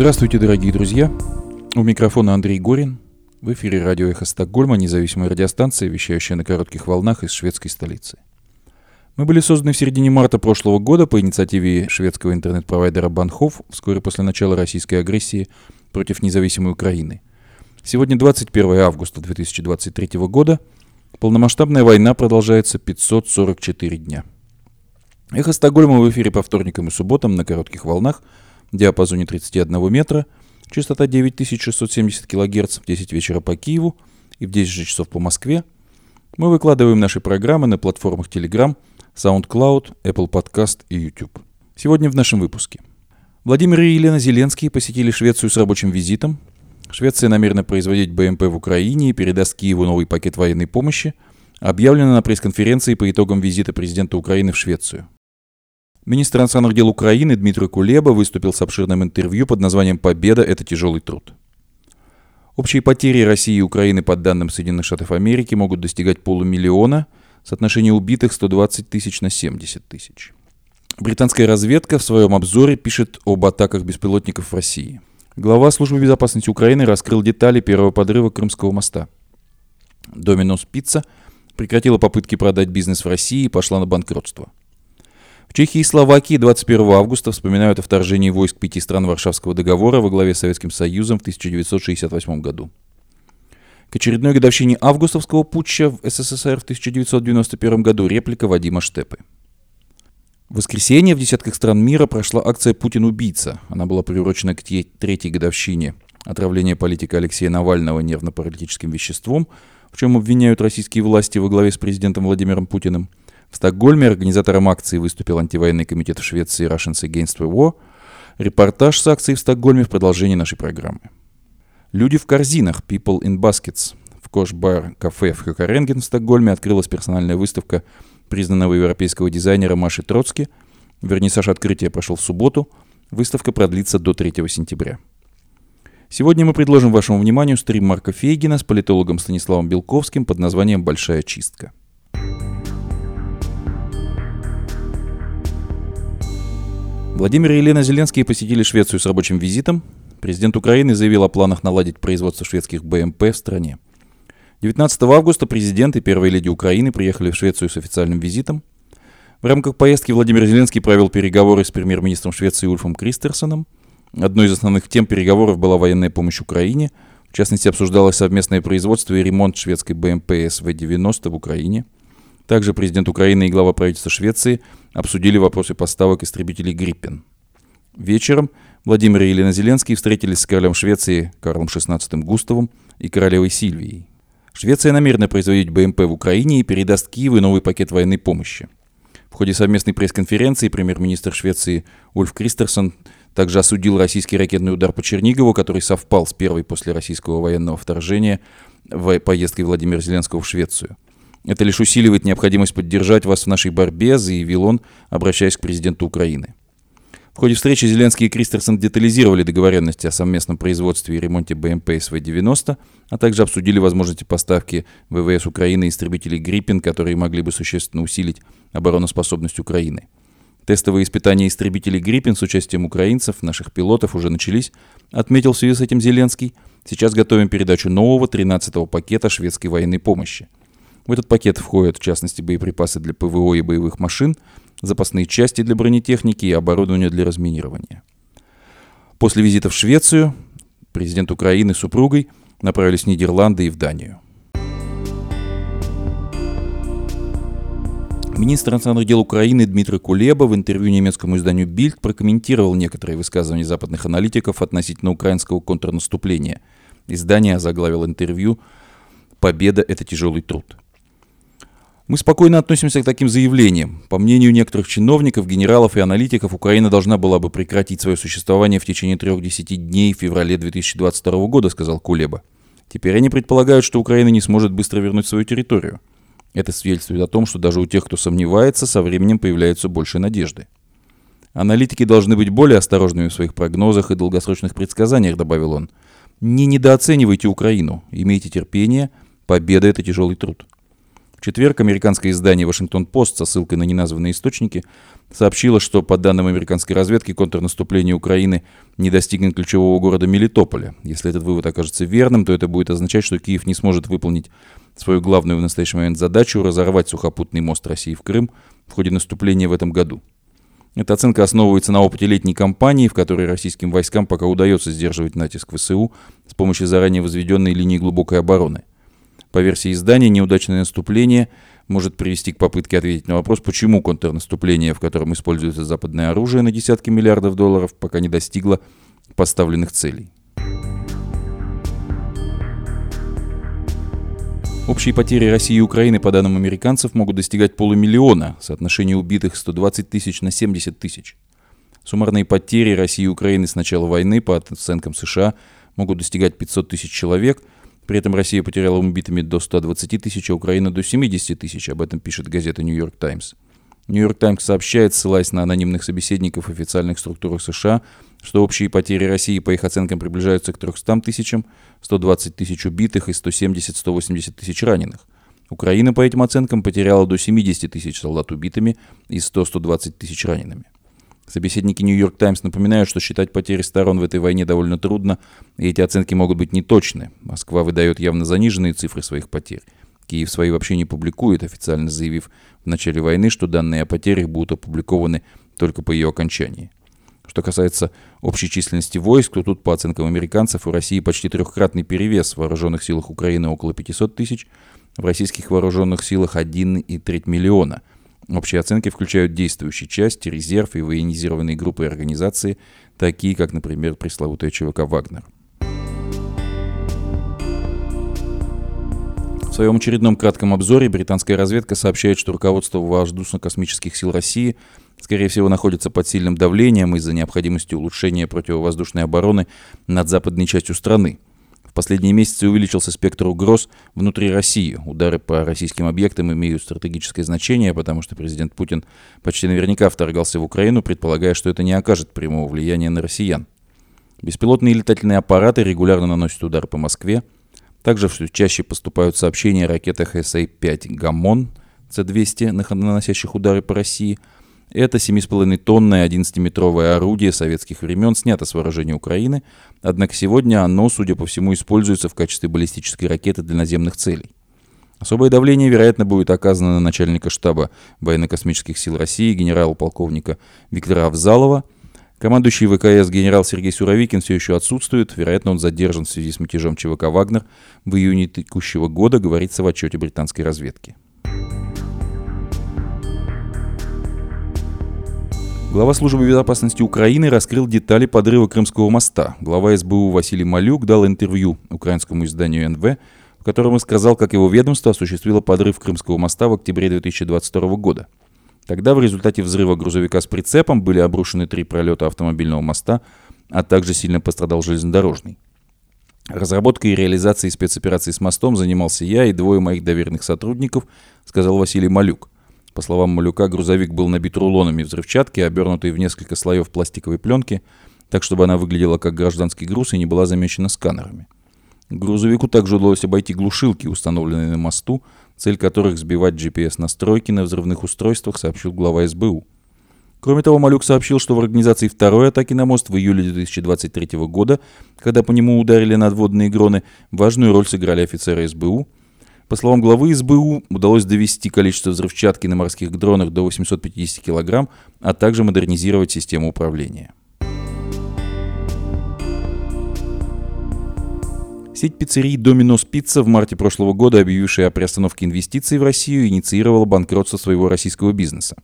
Здравствуйте, дорогие друзья. У микрофона Андрей Горин. В эфире радио «Эхо Стокгольма», независимая радиостанция, вещающая на коротких волнах из шведской столицы. Мы были созданы в середине марта прошлого года по инициативе шведского интернет-провайдера Банхов вскоре после начала российской агрессии против независимой Украины. Сегодня 21 августа 2023 года. Полномасштабная война продолжается 544 дня. Эхо Стокгольма в эфире по вторникам и субботам на коротких волнах диапазоне 31 метра, частота 9670 кГц в 10 вечера по Киеву и в 10 часов по Москве. Мы выкладываем наши программы на платформах Telegram, SoundCloud, Apple Podcast и YouTube. Сегодня в нашем выпуске. Владимир и Елена Зеленские посетили Швецию с рабочим визитом. Швеция намерена производить БМП в Украине и передаст Киеву новый пакет военной помощи. Объявлено на пресс-конференции по итогам визита президента Украины в Швецию. Министр иностранных дел Украины Дмитрий Кулеба выступил с обширным интервью под названием «Победа – это тяжелый труд». Общие потери России и Украины, по данным Соединенных Штатов Америки, могут достигать полумиллиона, соотношение убитых 120 тысяч на 70 тысяч. Британская разведка в своем обзоре пишет об атаках беспилотников в России. Глава службы безопасности Украины раскрыл детали первого подрыва Крымского моста. Доминос Пицца прекратила попытки продать бизнес в России и пошла на банкротство – в Чехии и Словакии 21 августа вспоминают о вторжении войск пяти стран Варшавского договора во главе с Советским Союзом в 1968 году. К очередной годовщине августовского путча в СССР в 1991 году реплика Вадима Штепы. В воскресенье в десятках стран мира прошла акция «Путин-убийца». Она была приурочена к третьей годовщине отравления политика Алексея Навального нервно-паралитическим веществом, в чем обвиняют российские власти во главе с президентом Владимиром Путиным – в Стокгольме организатором акции выступил антивоенный комитет в Швеции Russians Against the War. Репортаж с акцией в Стокгольме в продолжении нашей программы. Люди в корзинах People in Baskets. В Кош-бар кафе в Хёкаренген в Стокгольме открылась персональная выставка признанного европейского дизайнера Маши Троцки. Вернисаж открытия прошел в субботу. Выставка продлится до 3 сентября. Сегодня мы предложим вашему вниманию стрим Марка Фейгина с политологом Станиславом Белковским под названием «Большая чистка». Владимир и Елена Зеленские посетили Швецию с рабочим визитом. Президент Украины заявил о планах наладить производство шведских БМП в стране. 19 августа президент и первая леди Украины приехали в Швецию с официальным визитом. В рамках поездки Владимир Зеленский провел переговоры с премьер-министром Швеции Ульфом Кристерсоном. Одной из основных тем переговоров была военная помощь Украине. В частности, обсуждалось совместное производство и ремонт шведской БМП СВ-90 в Украине – также президент Украины и глава правительства Швеции обсудили вопросы поставок истребителей «Гриппен». Вечером Владимир и Елена Зеленские встретились с королем Швеции Карлом XVI Густавом и королевой Сильвией. Швеция намерена производить БМП в Украине и передаст Киеву новый пакет военной помощи. В ходе совместной пресс-конференции премьер-министр Швеции Ульф Кристерсон также осудил российский ракетный удар по Чернигову, который совпал с первой после российского военного вторжения в поездкой Владимира Зеленского в Швецию – это лишь усиливает необходимость поддержать вас в нашей борьбе, заявил он, обращаясь к президенту Украины. В ходе встречи Зеленский и Кристерсон детализировали договоренности о совместном производстве и ремонте БМП СВ-90, а также обсудили возможности поставки ВВС Украины истребителей «Гриппин», которые могли бы существенно усилить обороноспособность Украины. Тестовые испытания истребителей «Гриппин» с участием украинцев, наших пилотов, уже начались, отметил в связи с этим Зеленский. Сейчас готовим передачу нового 13-го пакета шведской военной помощи – в этот пакет входят, в частности, боеприпасы для ПВО и боевых машин, запасные части для бронетехники и оборудование для разминирования. После визита в Швецию президент Украины с супругой направились в Нидерланды и в Данию. Министр иностранных дел Украины Дмитрий Кулеба в интервью немецкому изданию Bild прокомментировал некоторые высказывания западных аналитиков относительно украинского контрнаступления. Издание озаглавило интервью «Победа – это тяжелый труд». Мы спокойно относимся к таким заявлениям. По мнению некоторых чиновников, генералов и аналитиков, Украина должна была бы прекратить свое существование в течение трех-десяти дней в феврале 2022 года, сказал Кулеба. Теперь они предполагают, что Украина не сможет быстро вернуть свою территорию. Это свидетельствует о том, что даже у тех, кто сомневается, со временем появляется больше надежды. Аналитики должны быть более осторожными в своих прогнозах и долгосрочных предсказаниях, добавил он. Не недооценивайте Украину, имейте терпение, победа – это тяжелый труд. В четверг американское издание «Вашингтон-Пост» со ссылкой на неназванные источники сообщило, что по данным американской разведки контрнаступление Украины не достигнет ключевого города Мелитополя. Если этот вывод окажется верным, то это будет означать, что Киев не сможет выполнить свою главную в настоящий момент задачу – разорвать сухопутный мост России в Крым в ходе наступления в этом году. Эта оценка основывается на опыте летней кампании, в которой российским войскам пока удается сдерживать натиск ВСУ с помощью заранее возведенной линии глубокой обороны. По версии издания, неудачное наступление может привести к попытке ответить на вопрос, почему контрнаступление, в котором используется западное оружие на десятки миллиардов долларов, пока не достигло поставленных целей. Общие потери России и Украины, по данным американцев, могут достигать полумиллиона, соотношение убитых 120 тысяч на 70 тысяч. Суммарные потери России и Украины с начала войны, по оценкам США, могут достигать 500 тысяч человек – при этом Россия потеряла убитыми до 120 тысяч, а Украина до 70 тысяч. Об этом пишет газета «Нью-Йорк Таймс». «Нью-Йорк Таймс» сообщает, ссылаясь на анонимных собеседников официальных структурах США, что общие потери России, по их оценкам, приближаются к 300 тысячам, 120 тысяч убитых и 170-180 тысяч раненых. Украина, по этим оценкам, потеряла до 70 тысяч солдат убитыми и 100-120 тысяч ранеными. Собеседники «Нью-Йорк Таймс» напоминают, что считать потери сторон в этой войне довольно трудно, и эти оценки могут быть неточны. Москва выдает явно заниженные цифры своих потерь. Киев свои вообще не публикует, официально заявив в начале войны, что данные о потерях будут опубликованы только по ее окончании. Что касается общей численности войск, то тут, по оценкам американцев, у России почти трехкратный перевес в вооруженных силах Украины около 500 тысяч, в российских вооруженных силах 1,3 миллиона – Общие оценки включают действующие части, резерв и военизированные группы и организации, такие как, например, пресловутая ЧВК «Вагнер». В своем очередном кратком обзоре британская разведка сообщает, что руководство воздушно-космических сил России, скорее всего, находится под сильным давлением из-за необходимости улучшения противовоздушной обороны над западной частью страны – в последние месяцы увеличился спектр угроз внутри России. Удары по российским объектам имеют стратегическое значение, потому что президент Путин почти наверняка вторгался в Украину, предполагая, что это не окажет прямого влияния на россиян. Беспилотные летательные аппараты регулярно наносят удары по Москве. Также все чаще поступают сообщения о ракетах СА-5 «Гамон» С-200, наносящих удары по России – это 7,5-тонное 11-метровое орудие советских времен снято с вооружения Украины, однако сегодня оно, судя по всему, используется в качестве баллистической ракеты для наземных целей. Особое давление, вероятно, будет оказано на начальника штаба военно-космических сил России генерал-полковника Виктора Авзалова. Командующий ВКС генерал Сергей Суровикин все еще отсутствует. Вероятно, он задержан в связи с мятежом ЧВК «Вагнер» в июне текущего года, говорится в отчете британской разведки. Глава службы безопасности Украины раскрыл детали подрыва Крымского моста. Глава СБУ Василий Малюк дал интервью украинскому изданию НВ, в котором рассказал, как его ведомство осуществило подрыв Крымского моста в октябре 2022 года. Тогда в результате взрыва грузовика с прицепом были обрушены три пролета автомобильного моста, а также сильно пострадал железнодорожный. Разработкой и реализацией спецоперации с мостом занимался я и двое моих доверенных сотрудников, сказал Василий Малюк. По словам Малюка, грузовик был набит рулонами взрывчатки, обернутой в несколько слоев пластиковой пленки, так чтобы она выглядела как гражданский груз и не была замечена сканерами. Грузовику также удалось обойти глушилки, установленные на мосту, цель которых сбивать GPS-настройки на взрывных устройствах, сообщил глава СБУ. Кроме того, Малюк сообщил, что в организации второй атаки на мост в июле 2023 года, когда по нему ударили надводные гроны, важную роль сыграли офицеры СБУ – по словам главы СБУ, удалось довести количество взрывчатки на морских дронах до 850 кг, а также модернизировать систему управления. Сеть пиццерий Domino's Pizza в марте прошлого года, объявившая о приостановке инвестиций в Россию, инициировала банкротство своего российского бизнеса.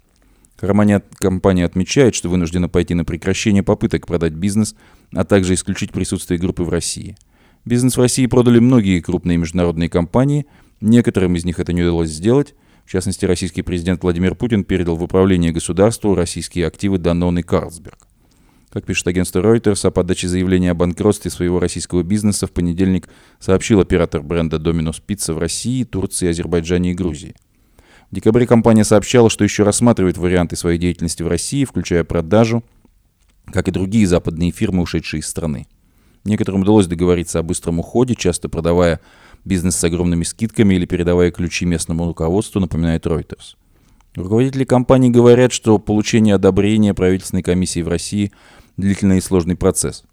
Компания, компания отмечает, что вынуждена пойти на прекращение попыток продать бизнес, а также исключить присутствие группы в России. Бизнес в России продали многие крупные международные компании – Некоторым из них это не удалось сделать. В частности, российский президент Владимир Путин передал в управление государству российские активы Данон и Карлсберг. Как пишет агентство Reuters, о подаче заявления о банкротстве своего российского бизнеса в понедельник сообщил оператор бренда Domino's Pizza в России, Турции, Азербайджане и Грузии. В декабре компания сообщала, что еще рассматривает варианты своей деятельности в России, включая продажу, как и другие западные фирмы, ушедшие из страны. Некоторым удалось договориться о быстром уходе, часто продавая бизнес с огромными скидками или передавая ключи местному руководству, напоминает Reuters. Руководители компании говорят, что получение одобрения правительственной комиссии в России – длительный и сложный процесс.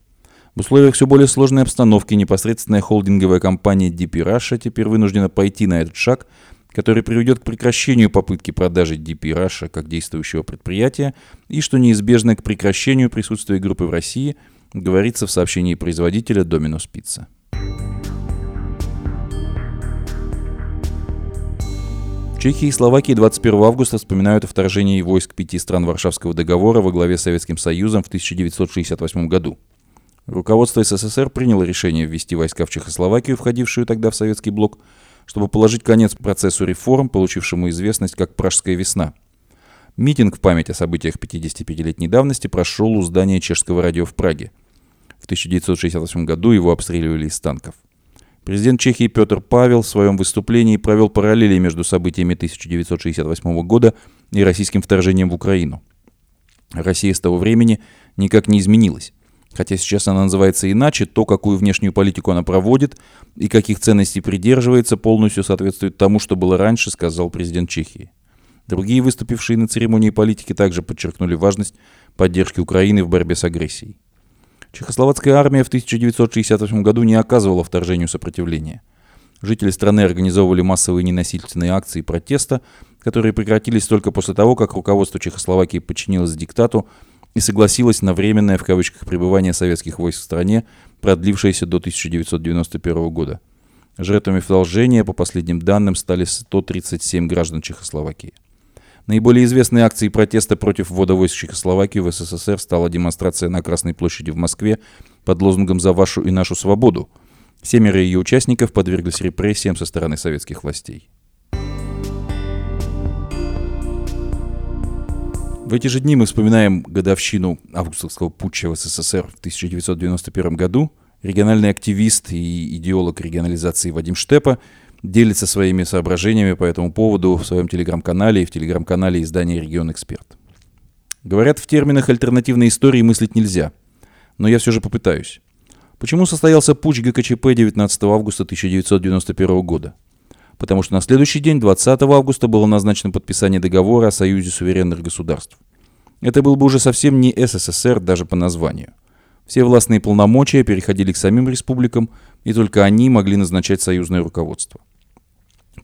В условиях все более сложной обстановки непосредственная холдинговая компания DP Russia теперь вынуждена пойти на этот шаг, который приведет к прекращению попытки продажи DP Russia как действующего предприятия и, что неизбежно, к прекращению присутствия группы в России, говорится в сообщении производителя Domino's Pizza. Чехия и Словакия 21 августа вспоминают о вторжении войск пяти стран Варшавского договора во главе с Советским Союзом в 1968 году. Руководство СССР приняло решение ввести войска в Чехословакию, входившую тогда в советский блок, чтобы положить конец процессу реформ, получившему известность как «Пражская весна». Митинг в память о событиях 55-летней давности прошел у здания чешского радио в Праге. В 1968 году его обстреливали из танков. Президент Чехии Петр Павел в своем выступлении провел параллели между событиями 1968 года и российским вторжением в Украину. Россия с того времени никак не изменилась. Хотя сейчас она называется иначе, то, какую внешнюю политику она проводит и каких ценностей придерживается, полностью соответствует тому, что было раньше, сказал президент Чехии. Другие выступившие на церемонии политики также подчеркнули важность поддержки Украины в борьбе с агрессией. Чехословацкая армия в 1968 году не оказывала вторжению сопротивления. Жители страны организовывали массовые ненасильственные акции протеста, которые прекратились только после того, как руководство Чехословакии подчинилось диктату и согласилось на временное в кавычках пребывание советских войск в стране, продлившееся до 1991 года. Жертвами вторжения, по последним данным, стали 137 граждан Чехословакии. Наиболее известной акцией протеста против ввода войск Чехословакии в СССР стала демонстрация на Красной площади в Москве под лозунгом «За вашу и нашу свободу». Семеро ее участников подверглись репрессиям со стороны советских властей. В эти же дни мы вспоминаем годовщину августовского путча в СССР в 1991 году. Региональный активист и идеолог регионализации Вадим Штепа делится своими соображениями по этому поводу в своем телеграм-канале и в телеграм-канале издания «Регион Эксперт». Говорят, в терминах альтернативной истории мыслить нельзя. Но я все же попытаюсь. Почему состоялся путь ГКЧП 19 августа 1991 года? Потому что на следующий день, 20 августа, было назначено подписание договора о Союзе суверенных государств. Это был бы уже совсем не СССР даже по названию. Все властные полномочия переходили к самим республикам, и только они могли назначать союзное руководство.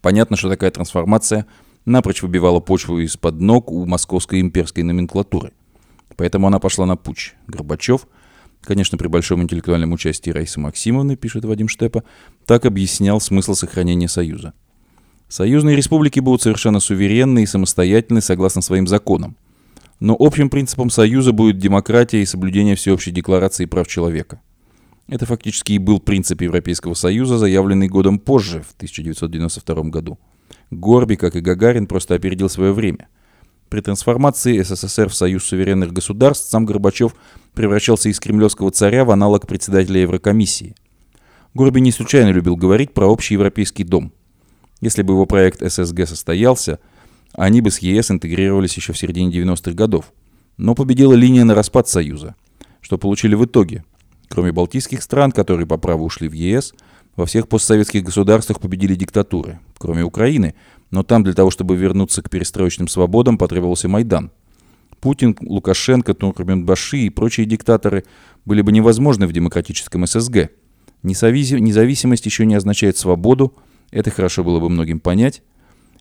Понятно, что такая трансформация напрочь выбивала почву из-под ног у московской имперской номенклатуры. Поэтому она пошла на путь. Горбачев, конечно, при большом интеллектуальном участии Раисы Максимовны, пишет Вадим Штепа, так объяснял смысл сохранения Союза. Союзные республики будут совершенно суверенны и самостоятельны согласно своим законам. Но общим принципом Союза будет демократия и соблюдение всеобщей декларации прав человека – это фактически и был принцип Европейского Союза, заявленный годом позже, в 1992 году. Горби, как и Гагарин, просто опередил свое время. При трансформации СССР в Союз суверенных государств сам Горбачев превращался из кремлевского царя в аналог председателя Еврокомиссии. Горби не случайно любил говорить про общий европейский дом. Если бы его проект ССГ состоялся, они бы с ЕС интегрировались еще в середине 90-х годов. Но победила линия на распад Союза. Что получили в итоге? Кроме балтийских стран, которые по праву ушли в ЕС, во всех постсоветских государствах победили диктатуры, кроме Украины, но там для того, чтобы вернуться к перестроечным свободам, потребовался Майдан. Путин, Лукашенко, Туркменбаши и прочие диктаторы были бы невозможны в демократическом ССГ. Независимость еще не означает свободу, это хорошо было бы многим понять.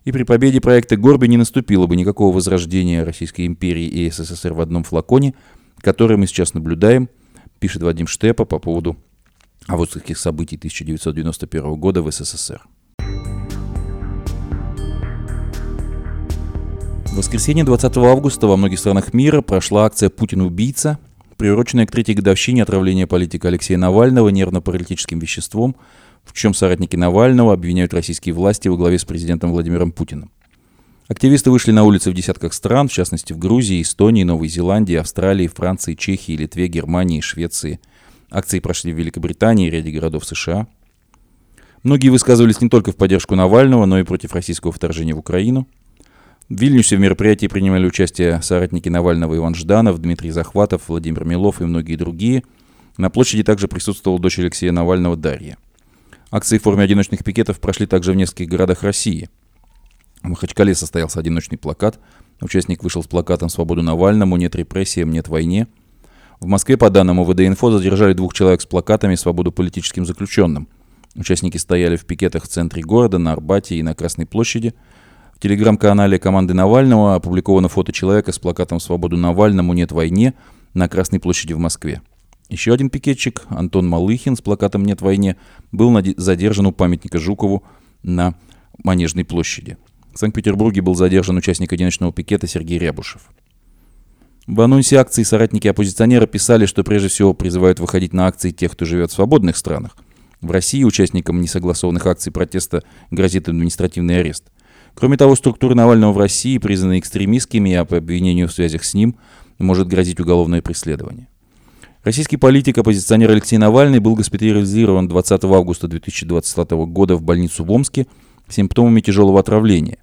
И при победе проекта Горби не наступило бы никакого возрождения Российской империи и СССР в одном флаконе, которое мы сейчас наблюдаем – пишет Вадим Штепа по поводу августовских событий 1991 года в СССР. В воскресенье 20 августа во многих странах мира прошла акция «Путин-убийца», приуроченная к третьей годовщине отравления политика Алексея Навального нервно-паралитическим веществом, в чем соратники Навального обвиняют российские власти во главе с президентом Владимиром Путиным. Активисты вышли на улицы в десятках стран, в частности в Грузии, Эстонии, Новой Зеландии, Австралии, Франции, Чехии, Литве, Германии, Швеции. Акции прошли в Великобритании и ряде городов США. Многие высказывались не только в поддержку Навального, но и против российского вторжения в Украину. В Вильнюсе в мероприятии принимали участие соратники Навального Иван Жданов, Дмитрий Захватов, Владимир Милов и многие другие. На площади также присутствовала дочь Алексея Навального Дарья. Акции в форме одиночных пикетов прошли также в нескольких городах России. В Махачкале состоялся одиночный плакат. Участник вышел с плакатом «Свободу Навальному», «Нет репрессиям», «Нет войне». В Москве, по данным УВД-инфо, задержали двух человек с плакатами «Свободу политическим заключенным». Участники стояли в пикетах в центре города, на Арбате и на Красной площади. В телеграм-канале команды Навального опубликовано фото человека с плакатом «Свободу Навальному, нет войне» на Красной площади в Москве. Еще один пикетчик, Антон Малыхин с плакатом «Нет войне», был задержан у памятника Жукову на Манежной площади. В Санкт-Петербурге был задержан участник одиночного пикета Сергей Рябушев. В анонсе акции соратники оппозиционера писали, что прежде всего призывают выходить на акции тех, кто живет в свободных странах. В России участникам несогласованных акций протеста грозит административный арест. Кроме того, структуры Навального в России признаны экстремистскими, а по обвинению в связях с ним может грозить уголовное преследование. Российский политик, оппозиционер Алексей Навальный был госпитализирован 20 августа 2020 года в больницу в Омске симптомами тяжелого отравления.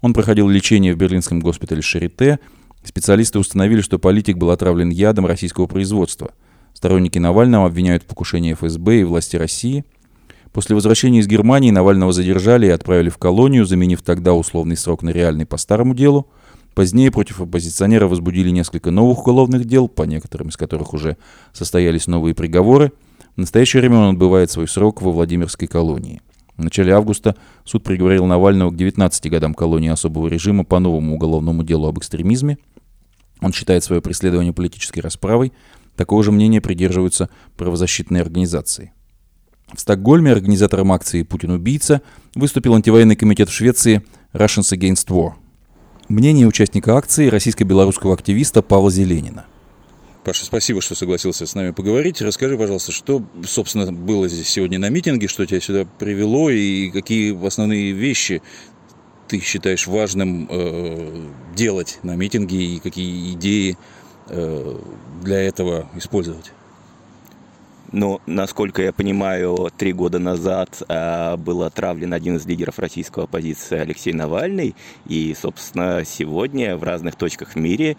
Он проходил лечение в берлинском госпитале Шарите. Специалисты установили, что политик был отравлен ядом российского производства. Сторонники Навального обвиняют в покушении ФСБ и власти России. После возвращения из Германии Навального задержали и отправили в колонию, заменив тогда условный срок на реальный по старому делу – Позднее против оппозиционера возбудили несколько новых уголовных дел, по некоторым из которых уже состоялись новые приговоры. В настоящее время он отбывает свой срок во Владимирской колонии. В начале августа суд приговорил Навального к 19 годам колонии особого режима по новому уголовному делу об экстремизме. Он считает свое преследование политической расправой. Такого же мнения придерживаются правозащитные организации. В Стокгольме организатором акции «Путин убийца» выступил антивоенный комитет в Швеции Russians Against War – Мнение участника акции российско-белорусского активиста Павла Зеленина. Паша, спасибо, что согласился с нами поговорить. Расскажи, пожалуйста, что, собственно, было здесь сегодня на митинге, что тебя сюда привело и какие основные вещи ты считаешь важным э, делать на митинге и какие идеи э, для этого использовать? Но, насколько я понимаю, три года назад э, был отравлен один из лидеров российской оппозиции Алексей Навальный. И, собственно, сегодня в разных точках в мире м,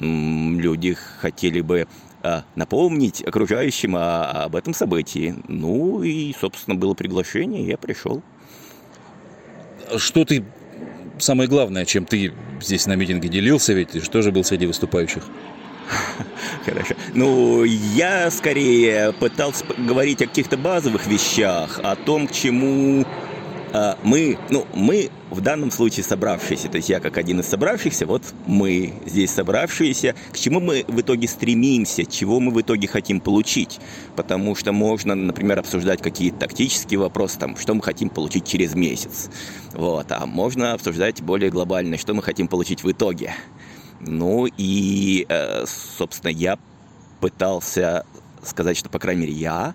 люди хотели бы э, напомнить окружающим о, об этом событии. Ну и, собственно, было приглашение, и я пришел. Что ты самое главное, чем ты здесь на митинге делился, ведь ты же тоже был среди выступающих? Хорошо. Ну, я скорее пытался говорить о каких-то базовых вещах, о том, к чему а, мы, ну, мы в данном случае собравшиеся, то есть я как один из собравшихся, вот мы здесь собравшиеся, к чему мы в итоге стремимся, чего мы в итоге хотим получить. Потому что можно, например, обсуждать какие-то тактические вопросы, там, что мы хотим получить через месяц. Вот, а можно обсуждать более глобально, что мы хотим получить в итоге. Ну и, э, собственно, я пытался сказать, что, по крайней мере, я,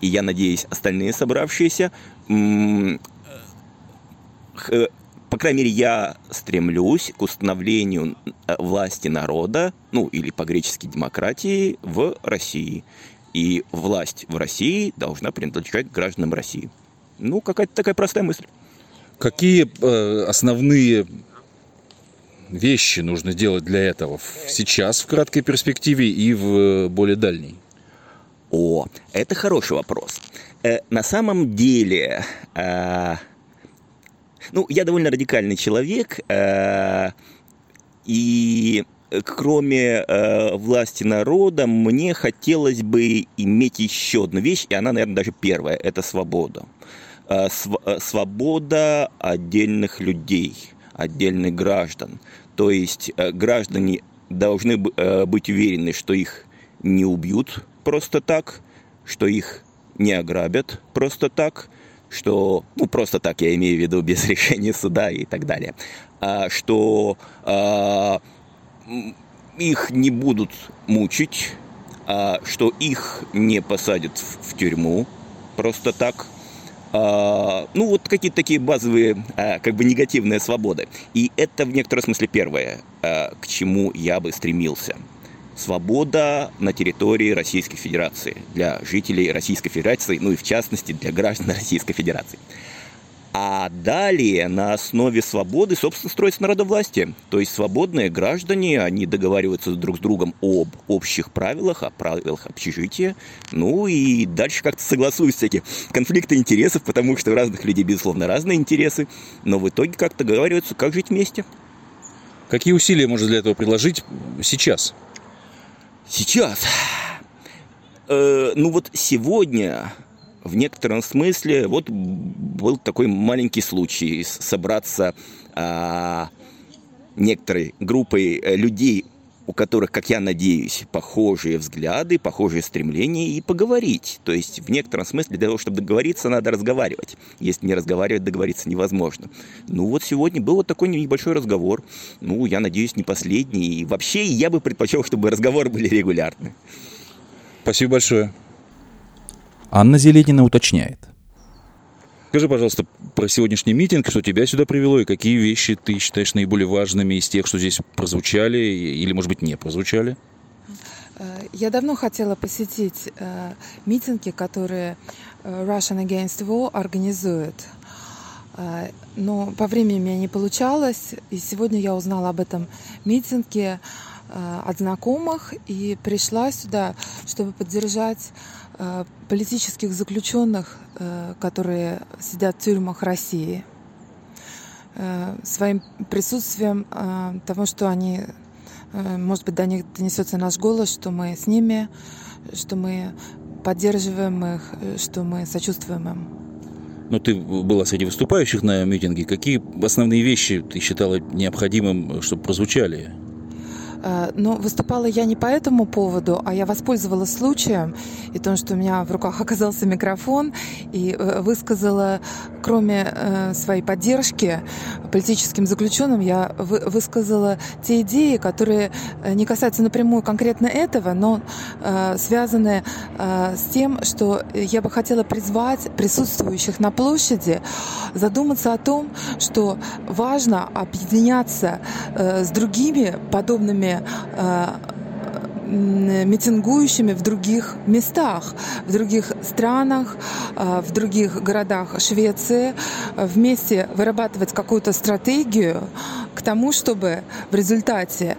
и я надеюсь, остальные собравшиеся, по крайней мере, я стремлюсь к установлению э, власти народа, ну или по-гречески демократии в России. И власть в России должна принадлежать гражданам России. Ну, какая-то такая простая мысль. Какие э, основные вещи нужно делать для этого сейчас в краткой перспективе и в э, более дальней? О, это хороший вопрос. Э, на самом деле, э, ну, я довольно радикальный человек, э, и кроме э, власти народа, мне хотелось бы иметь еще одну вещь, и она, наверное, даже первая, это свобода. Э, св- э, свобода отдельных людей – отдельных граждан. То есть э, граждане должны э, быть уверены, что их не убьют просто так, что их не ограбят просто так, что, ну, просто так я имею в виду, без решения суда и так далее, а, что а, их не будут мучить, а, что их не посадят в, тюрьму просто так, ну, вот какие-то такие базовые, как бы негативные свободы. И это в некотором смысле первое, к чему я бы стремился. Свобода на территории Российской Федерации для жителей Российской Федерации, ну и в частности для граждан Российской Федерации. А далее на основе свободы, собственно, строится народовластие. То есть свободные граждане, они договариваются друг с другом об общих правилах, о правилах общежития. Ну и дальше как-то согласуются всякие конфликты интересов, потому что у разных людей, безусловно, разные интересы. Но в итоге как-то договариваются, как жить вместе. Какие усилия можно для этого приложить сейчас? Сейчас. Э, ну вот сегодня в некотором смысле вот был такой маленький случай собраться а, некоторой группой э, людей, у которых, как я надеюсь, похожие взгляды, похожие стремления, и поговорить. То есть, в некотором смысле, для того, чтобы договориться, надо разговаривать. Если не разговаривать, договориться невозможно. Ну, вот сегодня был вот такой небольшой разговор. Ну, я надеюсь, не последний. И вообще, я бы предпочел, чтобы разговоры были регулярны. Спасибо большое. Анна Зеленина уточняет. Скажи, пожалуйста, про сегодняшний митинг, что тебя сюда привело, и какие вещи ты считаешь наиболее важными из тех, что здесь прозвучали или, может быть, не прозвучали? Я давно хотела посетить э, митинги, которые э, Russian Against War организует. Э, но по времени у меня не получалось, и сегодня я узнала об этом митинге от знакомых и пришла сюда, чтобы поддержать политических заключенных, э, которые сидят в тюрьмах России, э, своим присутствием, того, что они, может быть, до них донесется наш голос, что мы с ними, что мы поддерживаем их, что мы сочувствуем им. Но ты была среди выступающих на митинге. Какие основные вещи ты считала необходимым, чтобы прозвучали? Э, но выступала я не по этому поводу, а я воспользовалась случаем и том, что у меня в руках оказался микрофон, и э, высказала, кроме э, своей поддержки политическим заключенным, я высказала те идеи, которые не касаются напрямую конкретно этого, но связаны с тем, что я бы хотела призвать присутствующих на площади задуматься о том, что важно объединяться с другими подобными другими э, митингующими в других местах, в других странах, э, в других городах Швеции, вместе вырабатывать какую-то стратегию к тому, чтобы в результате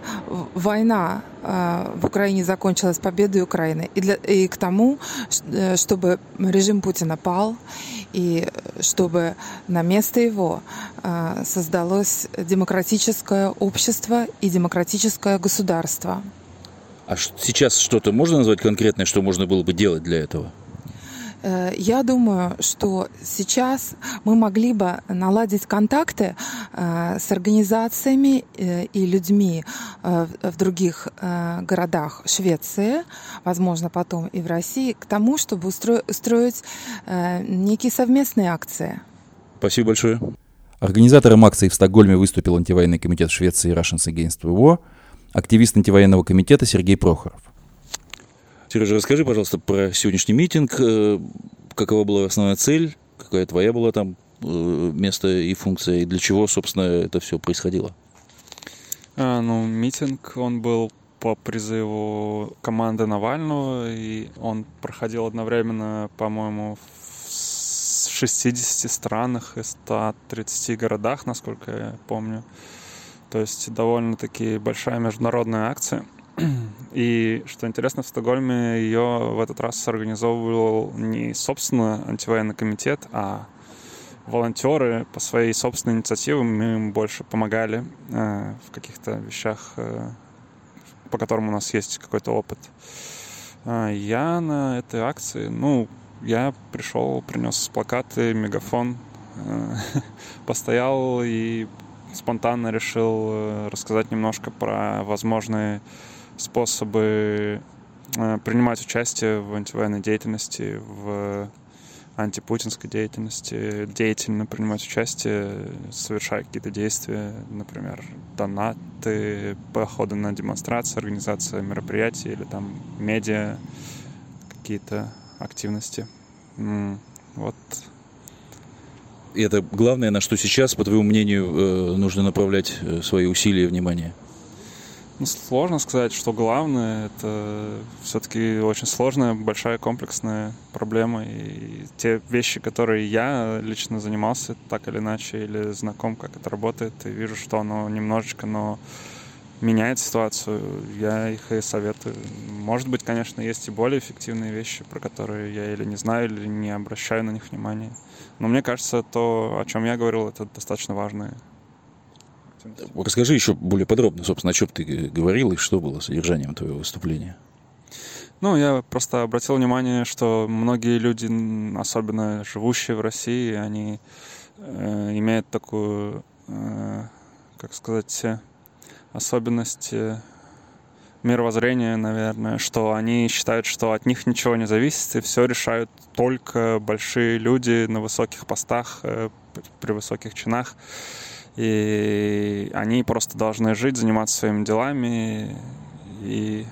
война э, в Украине закончилась победой Украины, и, для, и к тому, чтобы режим Путина пал, и чтобы на место его а, создалось демократическое общество и демократическое государство. А сейчас что-то можно назвать конкретное, что можно было бы делать для этого? Э, я думаю, что сейчас мы могли бы наладить контакты э, с организациями э, и людьми в других городах Швеции, возможно, потом и в России, к тому, чтобы устроить некие совместные акции. Спасибо большое. Организатором акции в Стокгольме выступил антивоенный комитет Швеции Russians Against War, активист антивоенного комитета Сергей Прохоров. Сережа, расскажи, пожалуйста, про сегодняшний митинг. Э, какова была основная цель? Какая твоя была там э, место и функция? И для чего, собственно, это все происходило? А, ну, митинг, он был по призыву команды Навального, и он проходил одновременно, по-моему, в 60 странах и 130 городах, насколько я помню. То есть довольно-таки большая международная акция — и что интересно, в Стокгольме ее в этот раз организовывал не, собственно, антивоенный комитет, а волонтеры по своей собственной инициативе. Мы им больше помогали э, в каких-то вещах, э, по которым у нас есть какой-то опыт. Э, я на этой акции, ну, я пришел, принес плакаты, мегафон, э, постоял и спонтанно решил э, рассказать немножко про возможные способы э, принимать участие в антивоенной деятельности, в антипутинской деятельности, деятельно принимать участие, совершая какие-то действия, например, донаты, походы на демонстрации, организация мероприятий или там медиа, какие-то активности. Вот. И это главное, на что сейчас, по твоему мнению, э, нужно направлять э, свои усилия и внимание? Ну, сложно сказать, что главное. Это все-таки очень сложная, большая, комплексная проблема. И те вещи, которые я лично занимался так или иначе, или знаком, как это работает, и вижу, что оно немножечко, но меняет ситуацию, я их и советую. Может быть, конечно, есть и более эффективные вещи, про которые я или не знаю, или не обращаю на них внимания. Но мне кажется, то, о чем я говорил, это достаточно важное Расскажи еще более подробно, собственно, о чем ты говорил и что было содержанием твоего выступления. Ну, я просто обратил внимание, что многие люди, особенно живущие в России, они э, имеют такую, э, как сказать, особенность э, мировоззрения, наверное, что они считают, что от них ничего не зависит, и все решают только большие люди на высоких постах, э, при высоких чинах и они просто должны жить, заниматься своими делами и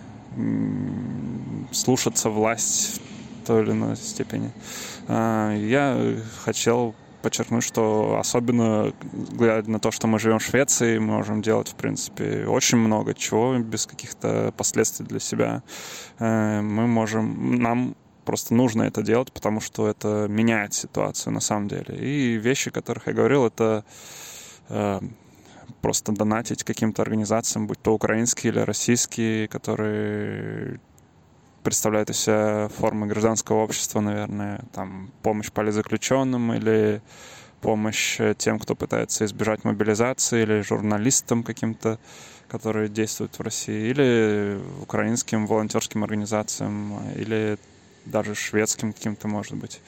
слушаться власть в той или иной степени. А, я хотел подчеркнуть, что особенно глядя на то, что мы живем в Швеции, мы можем делать, в принципе, очень много чего без каких-то последствий для себя. Э, мы можем, нам просто нужно это делать, потому что это меняет ситуацию на самом деле. И вещи, о которых я говорил, это просто донатить каким-то организациям, будь то украинские или российские, которые представляют из себя формы гражданского общества, наверное, там помощь политзаключенным или помощь тем, кто пытается избежать мобилизации, или журналистам каким-то, которые действуют в России, или украинским волонтерским организациям, или даже шведским каким-то, может быть.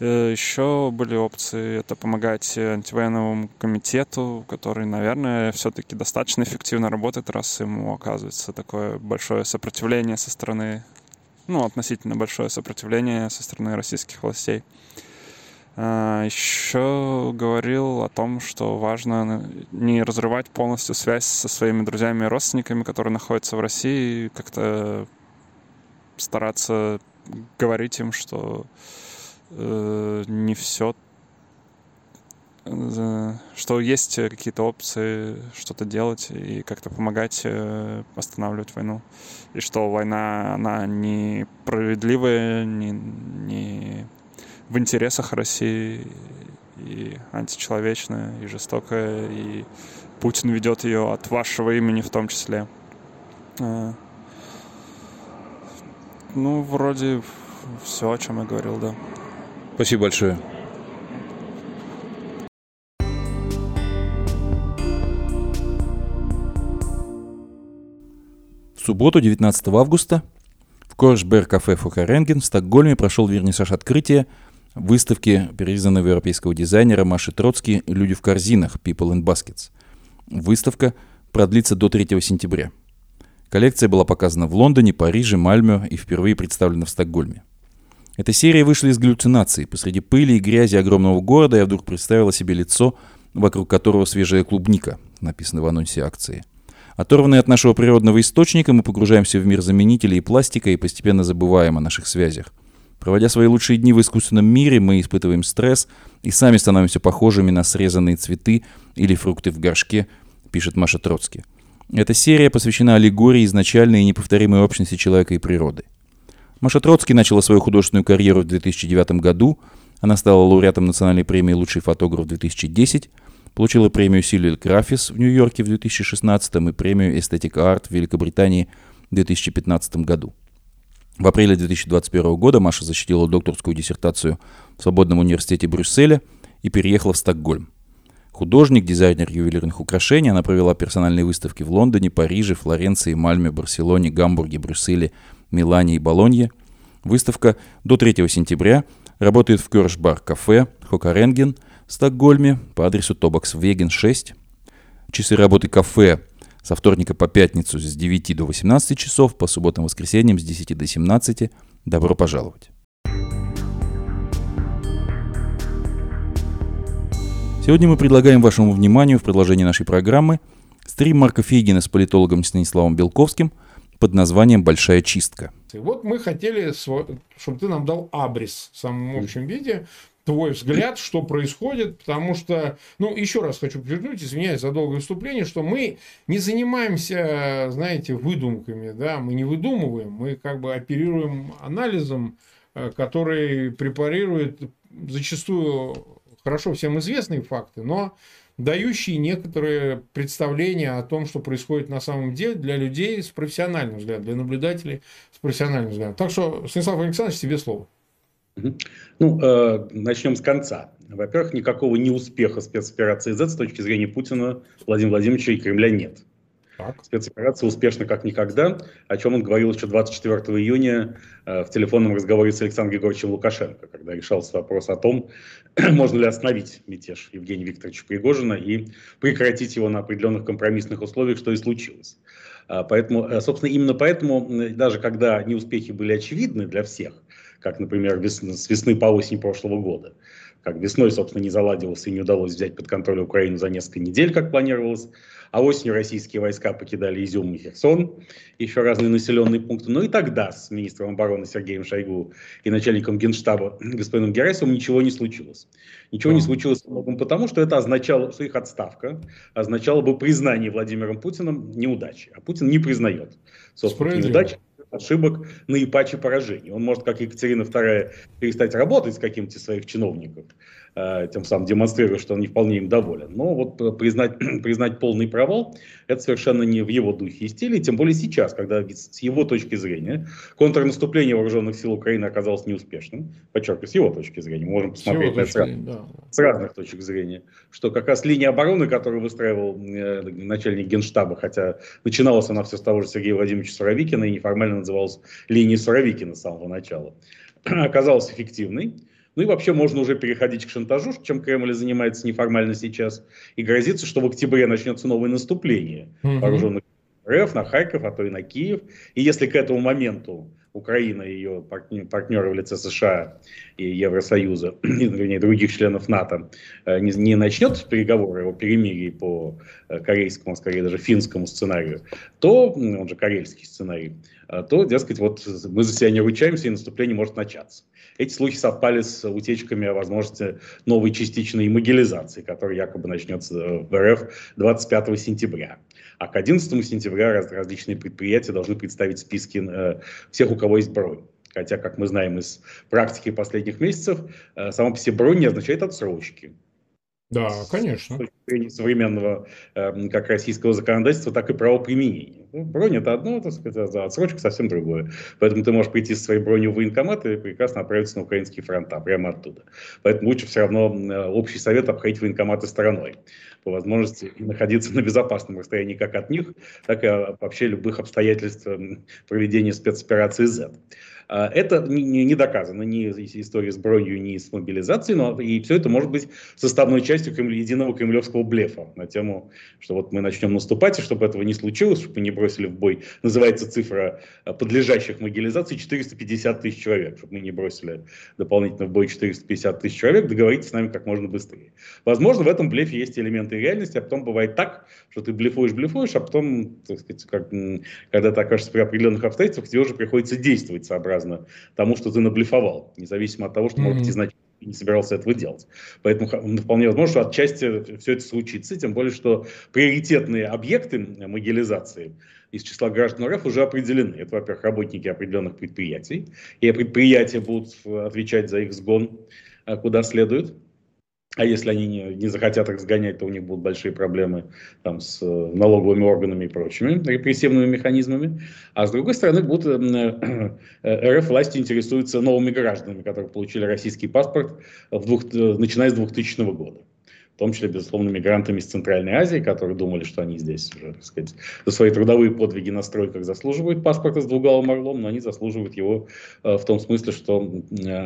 Э, Еще были опции это помогать антивоенному комитету, который, наверное, все-таки достаточно эффективно работает, раз ему оказывается такое большое сопротивление со стороны, ну, относительно большое сопротивление со стороны российских властей. А, Еще говорил о том, что важно не разрывать полностью связь со своими друзьями и родственниками, которые находятся в России, как-то стараться говорить им, что э, не все, э, что есть какие-то опции что-то делать и как-то помогать э, останавливать войну. И что война, она не справедливая, не, не в интересах России, и античеловечная, и жестокая, и Путин ведет ее от вашего имени в том числе. Э, ну, вроде все, о чем я говорил, да. Спасибо большое. В субботу, 19 августа, в Коршбер кафе Фокаренген в Стокгольме прошел вернисаж открытия выставки переизданного европейского дизайнера Маши Троцки «Люди в корзинах» People in Baskets. Выставка продлится до 3 сентября. Коллекция была показана в Лондоне, Париже, Мальме и впервые представлена в Стокгольме. Эта серия вышла из галлюцинаций. Посреди пыли и грязи огромного города я вдруг представила себе лицо, вокруг которого свежая клубника, написано в анонсе акции. Оторванные от нашего природного источника, мы погружаемся в мир заменителей и пластика и постепенно забываем о наших связях. Проводя свои лучшие дни в искусственном мире, мы испытываем стресс и сами становимся похожими на срезанные цветы или фрукты в горшке, пишет Маша Троцки. Эта серия посвящена аллегории изначальной и неповторимой общности человека и природы. Маша Троцкий начала свою художественную карьеру в 2009 году. Она стала лауреатом национальной премии «Лучший фотограф» 2010, получила премию Силил Графис в Нью-Йорке в 2016 и премию Эстетика Арт в Великобритании в 2015 году. В апреле 2021 года Маша защитила докторскую диссертацию в Свободном университете Брюсселя и переехала в Стокгольм. Художник, дизайнер ювелирных украшений, она провела персональные выставки в Лондоне, Париже, Флоренции, Мальме, Барселоне, Гамбурге, Брюсселе, Милане и Болонье. Выставка до 3 сентября работает в Кёршбар кафе Хокаренген в Стокгольме по адресу Тобакс Веген 6. Часы работы кафе со вторника по пятницу с 9 до 18 часов, по субботам и воскресеньям с 10 до 17. Добро пожаловать! Сегодня мы предлагаем вашему вниманию в продолжении нашей программы стрим Марка Фейгина с политологом Станиславом Белковским – под названием «Большая чистка». Вот мы хотели, чтобы ты нам дал абрис в самом общем виде твой взгляд, что происходит, потому что, ну, еще раз хочу подчеркнуть, извиняюсь за долгое выступление, что мы не занимаемся, знаете, выдумками, да, мы не выдумываем, мы как бы оперируем анализом, э, который препарирует зачастую хорошо всем известные факты, но дающие некоторые представления о том, что происходит на самом деле для людей с профессиональным взглядом, для наблюдателей с профессиональным взглядом. Так что, Станислав Александрович, тебе слово. Ну, э, начнем с конца. Во-первых, никакого неуспеха спецоперации Z с точки зрения Путина, Владимира Владимировича и Кремля нет. Так. Спецоперация успешна как никогда, о чем он говорил еще 24 июня э, в телефонном разговоре с Александром Григорьевичем Лукашенко, когда решался вопрос о том, можно ли остановить мятеж Евгения Викторовича Пригожина и прекратить его на определенных компромиссных условиях, что и случилось. А, поэтому, э, собственно, именно поэтому, даже когда неуспехи были очевидны для всех, как, например, весны, с весны по осень прошлого года. Как весной, собственно, не заладилось и не удалось взять под контроль Украину за несколько недель, как планировалось. А осенью российские войска покидали Изюм и Херсон, еще разные населенные пункты. Ну и тогда с министром обороны Сергеем Шойгу и начальником генштаба господином Герасимовым ничего не случилось. Ничего не случилось многом потому, что это означало, что их отставка означала бы признание Владимиром Путиным неудачи. А Путин не признает собственно неудачи ошибок наипаче поражений. Он может, как Екатерина II, перестать работать с каким-то своих чиновников, тем самым демонстрируя, что он не вполне им доволен. Но вот э, признать, признать полный провал, это совершенно не в его духе и стиле, тем более сейчас, когда с его точки зрения контрнаступление вооруженных сил Украины оказалось неуспешным, подчеркиваю, с его точки зрения, можем посмотреть это с, да. с разных точек зрения, что как раз линия обороны, которую выстраивал э, начальник генштаба, хотя начиналась она все с того же Сергея Владимировича Суровикина и неформально называлась линией Суровикина с самого начала, оказалась эффективной, ну и вообще можно уже переходить к шантажу, чем Кремль занимается неформально сейчас, и грозится, что в октябре начнется новое наступление mm-hmm. вооруженных РФ на Харьков, а то и на Киев. И если к этому моменту Украина и ее партнеры в лице США и Евросоюза, вернее, других членов НАТО, э, не, не начнет переговоры о перемирии по э, корейскому, скорее даже финскому сценарию, то, он же карельский сценарий, э, то, дескать, вот мы за себя не ручаемся, и наступление может начаться. Эти слухи совпали с утечками о возможности новой частичной могилизации, которая якобы начнется в РФ 25 сентября. А к 11 сентября раз, различные предприятия должны представить списки э, всех, у кого есть бронь. Хотя, как мы знаем из практики последних месяцев, э, сама по себе бронь не означает отсрочки. Да, конечно. С точки зрения современного э, как российского законодательства, так и правоприменения. Ну, бронь это одно, так сказать, а отсрочка совсем другое. Поэтому ты можешь прийти со своей броней в военкомат и прекрасно отправиться на украинские фронта, прямо оттуда. Поэтому лучше все равно общий совет обходить военкоматы стороной. По возможности находиться на безопасном расстоянии как от них, так и вообще любых обстоятельств проведения спецоперации Z. А, это не, доказано ни история с бронью, ни с мобилизацией, но и все это может быть составной частью кремль, единого кремлевского блефа на тему, что вот мы начнем наступать, и чтобы этого не случилось, чтобы не бросили в бой, называется цифра а, подлежащих мобилизации 450 тысяч человек, чтобы мы не бросили дополнительно в бой 450 тысяч человек, договоритесь с нами как можно быстрее. Возможно, в этом блефе есть элементы реальности, а потом бывает так, что ты блефуешь, блефуешь, а потом, так сказать, как, когда ты окажешься при определенных обстоятельствах, тебе уже приходится действовать сообразно сообразно тому, что ты наблефовал, независимо от того, что, может быть, изначально не собирался этого делать. Поэтому вполне возможно, что отчасти все это случится, тем более, что приоритетные объекты могилизации из числа граждан РФ уже определены. Это, во-первых, работники определенных предприятий, и предприятия будут отвечать за их сгон а, куда следует. А если они не, не захотят их сгонять, то у них будут большие проблемы там, с э, налоговыми органами и прочими репрессивными механизмами. А с другой стороны, будут, э, э, РФ власти интересуются новыми гражданами, которые получили российский паспорт в двух, начиная с 2000 года. В том числе, безусловно, мигрантами из Центральной Азии, которые думали, что они здесь уже, так сказать, за свои трудовые подвиги на стройках заслуживают паспорта с двуглавым орлом, но они заслуживают его в том смысле, что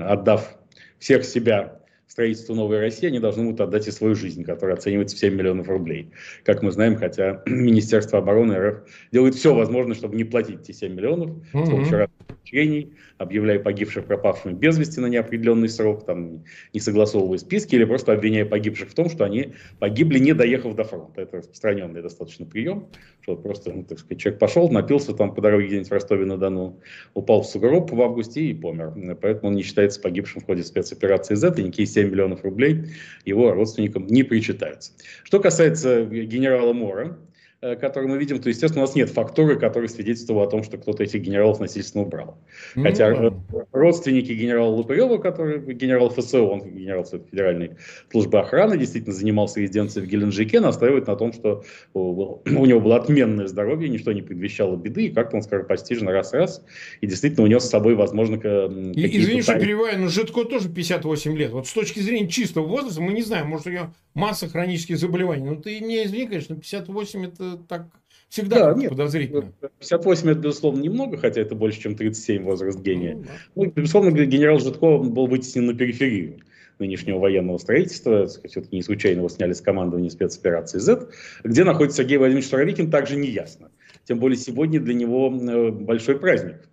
отдав всех себя строительству новой России, они должны будут отдать и свою жизнь, которая оценивается в 7 миллионов рублей. Как мы знаем, хотя Министерство обороны РФ делает все возможное, чтобы не платить эти 7 миллионов, mm-hmm. с помощью разных учреждений, объявляя погибших пропавшими без вести на неопределенный срок, там, не согласовывая списки или просто обвиняя погибших в том, что они погибли, не доехав до фронта. Это распространенный достаточно прием, что просто, ну, так сказать, человек пошел, напился там по дороге где-нибудь в Ростове-на-Дону, упал в сугроб в августе и помер. Поэтому он не считается погибшим в ходе спецоперации Z, и никакие 37 миллионов рублей его родственникам не причитаются. Что касается генерала Мора, Э, который мы видим, то, естественно, у нас нет фактуры, которая свидетельствовала о том, что кто-то этих генералов насильственно убрал. Ну, Хотя родственники генерала Лупырева, который генерал ФСО, он генерал Федеральной службы охраны, действительно занимался резиденцией в Геленджике, настаивает на том, что у него было отменное здоровье, ничто не предвещало беды, и как-то он скоропостижно раз-раз, и действительно унес с собой, возможно, Извини, что перебиваю, но Житко тоже 58 лет. Вот с точки зрения чистого возраста, мы не знаем, может, у него масса хронических заболеваний. Ну, ты мне извини, конечно, 58 это так всегда да, нет, подозрительно. 58 это, безусловно, немного, хотя это больше, чем 37 возраст гения. Ну, да. ну безусловно, генерал Житков был вытеснен на периферию нынешнего военного строительства. Все-таки не случайно его сняли с командования спецоперации Z. Где находится Сергей Владимирович Суровикин, также не ясно. Тем более сегодня для него э, большой праздник.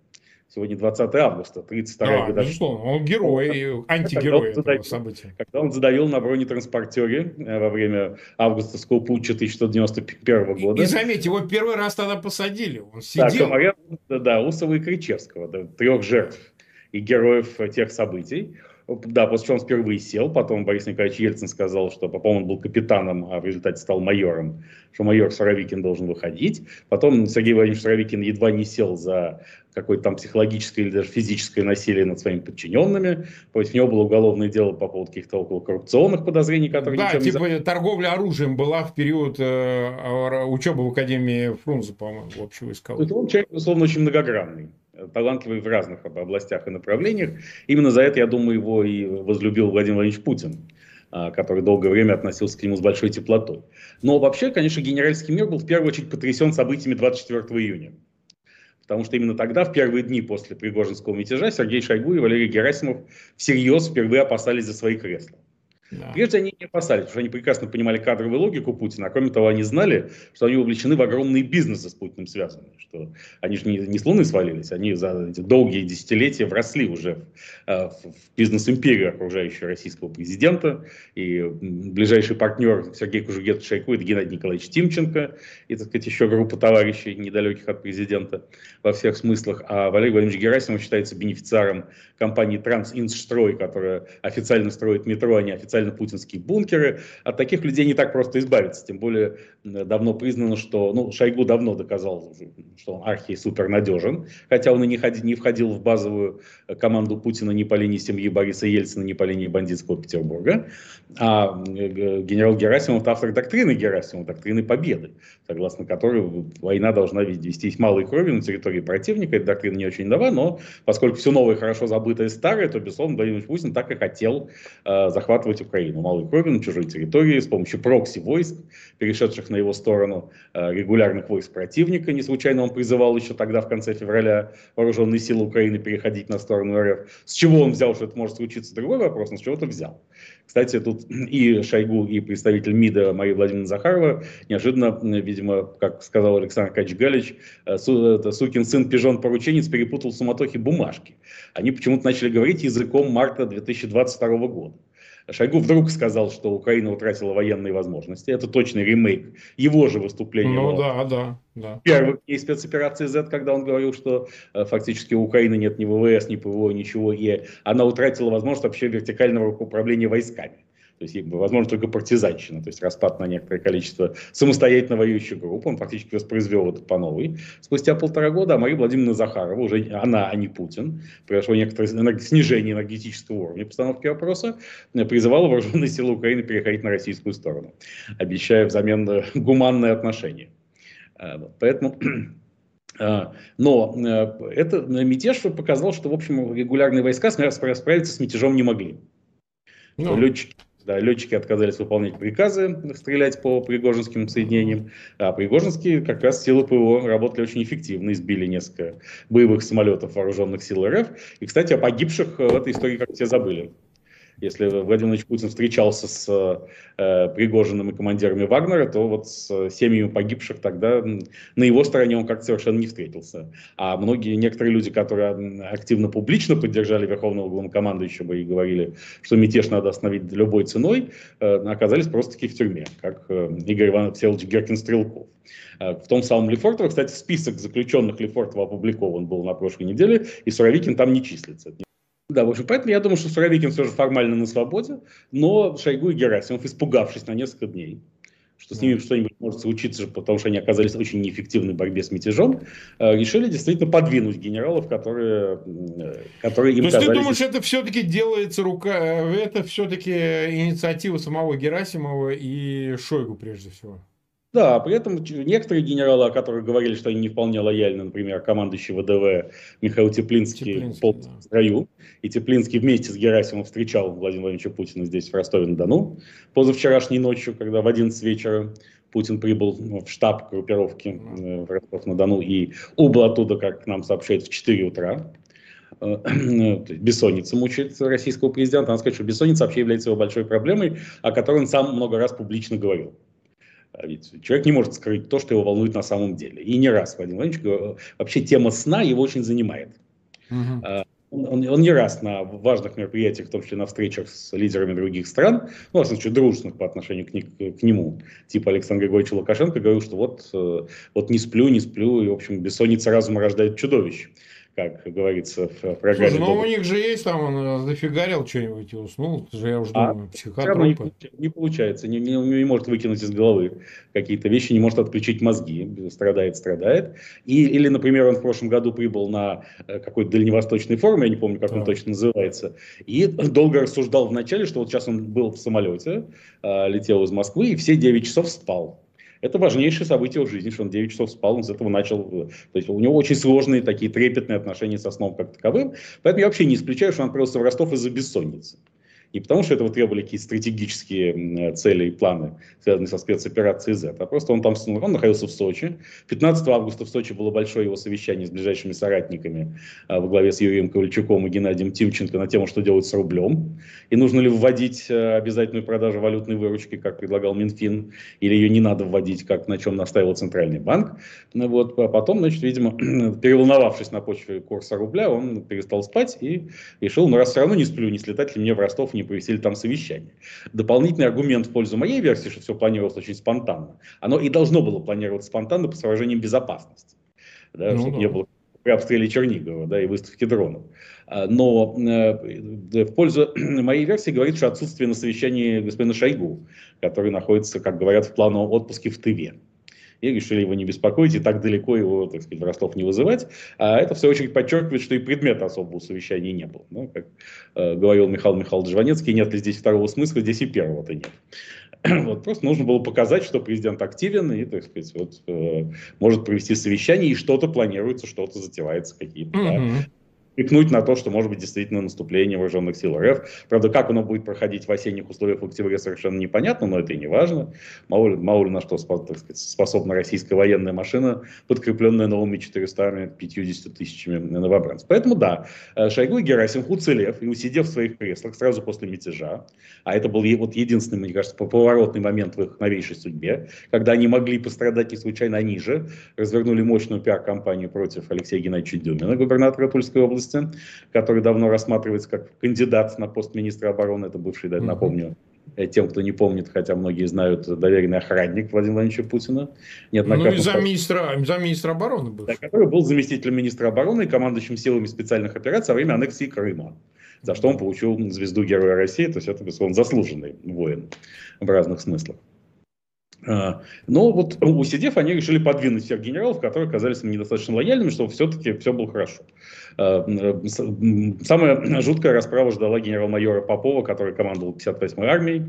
Сегодня 20 августа, 32 да, годовщина. Безусловно, он герой, антигерой когда этого события. Когда он задавил на бронетранспортере э, во время августовского путча 1991 года. И, и заметьте, его первый раз тогда посадили. Он сидел. Да, комаря, да, Усова и Кричевского, да, трех жертв и героев тех событий. Да, после чего он впервые сел, потом Борис Николаевич Ельцин сказал, что, по-моему, он был капитаном, а в результате стал майором, что майор Суровикин должен выходить. Потом Сергей Владимирович Суровикин едва не сел за какое-то там психологическое или даже физическое насилие над своими подчиненными. Против него было уголовное дело по поводу каких-то около коррупционных подозрений, которые Да, типа не... торговля оружием была в период э, учебы в Академии Фрунзе, по-моему, в общевойсковой. Это он человек, безусловно, очень многогранный талантливый в разных областях и направлениях. Именно за это, я думаю, его и возлюбил Владимир Владимирович Путин а, который долгое время относился к нему с большой теплотой. Но вообще, конечно, генеральский мир был в первую очередь потрясен событиями 24 июня. Потому что именно тогда, в первые дни после Пригожинского мятежа, Сергей Шойгу и Валерий Герасимов всерьез впервые опасались за свои кресла. Да. Прежде они не опасались, потому что они прекрасно понимали кадровую логику Путина, а кроме того, они знали, что они увлечены в огромные бизнесы с Путиным связанные, что они же не, не с свалились, они за эти долгие десятилетия вросли уже в, э, в, в бизнес-империю окружающего российского президента, и ближайший партнер Сергей Кужугет Шойку это Геннадий Николаевич Тимченко, и, так сказать, еще группа товарищей, недалеких от президента во всех смыслах, а Валерий Владимирович Герасимов считается бенефициаром компании Трансинстрой, которая официально строит метро, а не официально специально путинские бункеры. От таких людей не так просто избавиться. Тем более давно признано, что ну, Шойгу давно доказал, что он архи супер надежен, хотя он и не, ходи, не входил в базовую э, команду Путина ни по линии семьи Бориса Ельцина, ни по линии бандитского Петербурга. А э, генерал Герасимов автор доктрины Герасимова, доктрины победы, согласно которой война должна вестись малой кровью на территории противника. Эта доктрина не очень нова, но поскольку все новое хорошо забытое старое, то, безусловно, Владимир Путин так и хотел э, захватывать Украину малой кровью на чужой территории с помощью прокси-войск, перешедших на его сторону, э, регулярных войск противника. Не случайно он призывал еще тогда, в конце февраля, вооруженные силы Украины переходить на сторону РФ. С чего он взял, что это может случиться, другой вопрос, но с чего-то взял. Кстати, тут и Шойгу, и представитель МИДа Мария Владимировна Захарова неожиданно, видимо, как сказал Александр Кач Галич, э, сукин сын пижон-порученец перепутал в суматохе бумажки. Они почему-то начали говорить языком марта 2022 года. Шойгу вдруг сказал, что Украина утратила военные возможности. Это точный ремейк его же выступления. Ну да, да, да. Первый дней спецоперации Z, когда он говорил, что э, фактически у Украины нет ни ВВС, ни ПВО, ничего, и она утратила возможность вообще вертикального управления войсками. То есть, возможно, только партизанщина, то есть распад на некоторое количество самостоятельно воюющих групп. Он фактически воспроизвел это по новой. Спустя полтора года а Мария Владимировна Захарова, уже она, а не Путин, произошло некоторое снижение энергетического уровня постановки вопроса, призывала вооруженные силы Украины переходить на российскую сторону, обещая взамен э, гуманные отношения. Э, поэтому э, но это мятеж показал, что, в общем, регулярные войска справиться с мятежом не могли. Ну. Летчики да, летчики отказались выполнять приказы, стрелять по пригожинским соединениям, а пригожинские как раз силы ПВО работали очень эффективно, избили несколько боевых самолетов вооруженных сил РФ. И, кстати, о погибших в этой истории как все забыли. Если Владимир Путин встречался с э, Пригожиным и командирами Вагнера, то вот с семьями погибших тогда на его стороне он как-то совершенно не встретился. А многие, некоторые люди, которые активно публично поддержали Верховного Главнокомандующего и говорили, что мятеж надо остановить любой ценой, э, оказались просто-таки в тюрьме, как э, Игорь Иванович Всеволодович Геркин-Стрелков. Э, в том самом Лефортово, кстати, список заключенных Лефортово опубликован был на прошлой неделе, и Суровикин там не числится. Да, в общем, поэтому я думаю, что Суровикин все же формально на свободе, но Шойгу и Герасимов, испугавшись на несколько дней, что с ними что-нибудь может случиться, потому что они оказались очень неэффективны в борьбе с мятежом, э, решили действительно подвинуть генералов, которые, э, которые им То есть казались... ты думаешь, это все-таки делается рука, э, это все-таки инициатива самого Герасимова и Шойгу прежде всего? Да, при этом некоторые генералы, о которых говорили, что они не вполне лояльны, например, командующий ВДВ Михаил Теплинский, Теплинский пол да. в строю, и Теплинский вместе с Герасимовым встречал Владимира Владимировича Путина здесь, в Ростове-на-Дону, позавчерашней ночью, когда в 11 вечера Путин прибыл в штаб группировки э, в Ростов-на-Дону и убыл оттуда, как нам сообщают, в 4 утра. Э, бессонница мучает российского президента. Надо сказать, что бессонница вообще является его большой проблемой, о которой он сам много раз публично говорил. А ведь человек не может скрыть то, что его волнует на самом деле. И не раз Владимир Владимирович вообще тема сна его очень занимает. Угу. Он, он, он не раз на важных мероприятиях, в том числе на встречах с лидерами других стран, ну, в случае дружественных по отношению к, к, нему, типа Александра Григорьевича Лукашенко, говорил, что вот, э, вот не сплю, не сплю, и, в общем, бессонница разума рождает чудовище как говорится в программе. Слушай, ну у них же есть там, он зафигарил что-нибудь и уснул, это же я уже а думаю, психотропы. Не, не получается, не, не, не может выкинуть из головы какие-то вещи, не может отключить мозги, страдает, страдает. И, или, например, он в прошлом году прибыл на э, какой-то дальневосточный форум, я не помню, как да. он точно называется, и долго рассуждал вначале, что вот сейчас он был в самолете, э, летел из Москвы, и все 9 часов спал. Это важнейшее событие в жизни, что он 9 часов спал, он с этого начал. То есть у него очень сложные такие трепетные отношения со сном как таковым. Поэтому я вообще не исключаю, что он отправился в Ростов из-за бессонницы. Не потому, что этого требовали какие-то стратегические цели и планы, связанные со спецоперацией Z, а просто он там он находился в Сочи. 15 августа в Сочи было большое его совещание с ближайшими соратниками а, во главе с Юрием Ковальчуком и Геннадием Тимченко на тему, что делать с рублем. И нужно ли вводить э, обязательную продажу валютной выручки, как предлагал Минфин, или ее не надо вводить, как на чем настаивал Центральный банк. Ну вот. А потом, значит, видимо, переволновавшись на почве курса рубля, он перестал спать и решил, ну раз все равно не сплю, не слетать ли мне в Ростов, не провели там совещание. Дополнительный аргумент в пользу моей версии, что все планировалось очень спонтанно, оно и должно было планироваться спонтанно по соображениям безопасности. Да, ну, чтобы да. не было при обстреле Чернигова да, и выставки дронов. А, но э, в пользу моей версии говорит, что отсутствие на совещании господина Шойгу, который находится, как говорят, в плановом отпуске в Тыве и решили его не беспокоить и так далеко его, так сказать, Ростов не вызывать. А это, в свою очередь, подчеркивает, что и предмета особого совещания не было. Ну, как э, говорил Михаил Михайлович Жванецкий, нет ли здесь второго смысла, здесь и первого-то нет. Вот, просто нужно было показать, что президент активен и, так сказать, вот, э, может провести совещание, и что-то планируется, что-то затевается, какие-то mm-hmm. да, намекнуть на то, что может быть действительно наступление вооруженных сил РФ. Правда, как оно будет проходить в осенних условиях в октябре, совершенно непонятно, но это и не важно. Мало ли, мало ли на что сказать, способна российская военная машина, подкрепленная новыми 400 50 тысячами новобранцев. Поэтому да, э, Шойгу и Герасим, уцелев и усидев в своих креслах сразу после мятежа, а это был вот единственный, мне кажется, поворотный момент в их новейшей судьбе, когда они могли пострадать не случайно, они же развернули мощную пиар-компанию против Алексея Геннадьевича Дюмина, губернатора Тульской области, области, который давно рассматривается как кандидат на пост министра обороны, это бывший, да, напомню, э, тем, кто не помнит, хотя многие знают, доверенный охранник Владимира Владимировича Путина. Ну и за министра, за министра обороны был. Да, который был заместителем министра обороны и командующим силами специальных операций во время аннексии Крыма, за что он получил звезду Героя России, то есть это, он заслуженный воин в разных смыслах. А, но вот усидев, они решили подвинуть всех генералов, которые оказались недостаточно лояльными, чтобы все-таки все было хорошо. А, самая жуткая расправа ждала генерал-майора Попова, который командовал 58-й армией,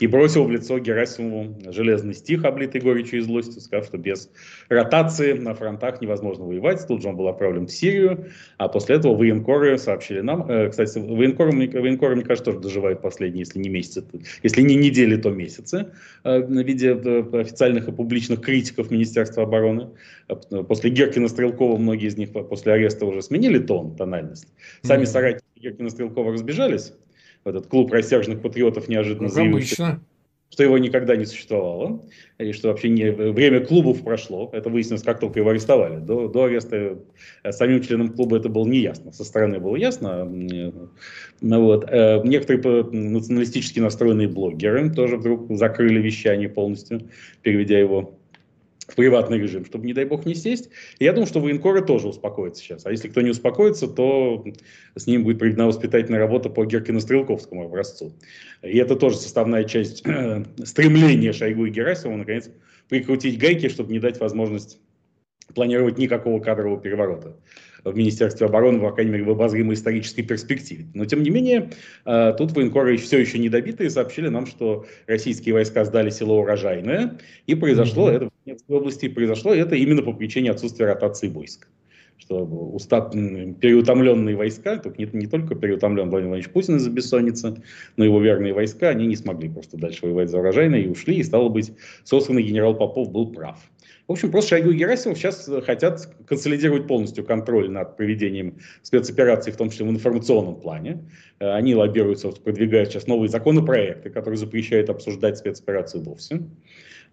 и бросил в лицо Герасимову железный стих, облитый горечью и злостью, сказав, что без ротации на фронтах невозможно воевать. Тут же он был отправлен в Сирию, а после этого военкоры сообщили нам, э, кстати, военкоры, военкоры, мне кажется, тоже доживают последние, если не месяцы, если не недели, то месяцы, э, в виде э, официальных и публичных критиков Министерства обороны. После Геркина Стрелкова многие из них после ареста уже сменили тон, тональность. Сами mm-hmm. соратники Геркина Стрелкова разбежались, этот клуб рассерженных патриотов неожиданно ну, заявил, что, что его никогда не существовало, и что вообще не, время клубов прошло. Это выяснилось, как только его арестовали. До, до ареста э, самим членам клуба это было неясно. Со стороны было ясно. Ну, вот. Э, некоторые националистически настроенные блогеры тоже вдруг закрыли вещание полностью, переведя его в приватный режим, чтобы, не дай бог, не сесть. И я думаю, что военкоры тоже успокоятся сейчас. А если кто не успокоится, то с ним будет проведена воспитательная работа по Геркино-Стрелковскому образцу. И это тоже составная часть э, стремления Шойгу и Герасимова, наконец, прикрутить гайки, чтобы не дать возможность планировать никакого кадрового переворота в Министерстве обороны, по крайней мере, в обозримой исторической перспективе. Но, тем не менее, э, тут военкоры все еще недобитые сообщили нам, что российские войска сдали село Урожайное, и произошло mm-hmm. это в Донецкой области, и произошло это именно по причине отсутствия ротации войск что устав, переутомленные войска, только не, не только переутомлен Владимир Владимирович Путин из-за бессонницы, но его верные войска, они не смогли просто дальше воевать за урожайное и ушли, и стало быть, сосланный генерал Попов был прав. В общем, просто Шойгу и Герасимов сейчас э, хотят консолидировать полностью контроль над проведением спецопераций, в том числе в информационном плане. Э, они лоббируются, продвигают сейчас новые законопроекты, которые запрещают обсуждать спецоперации вовсе.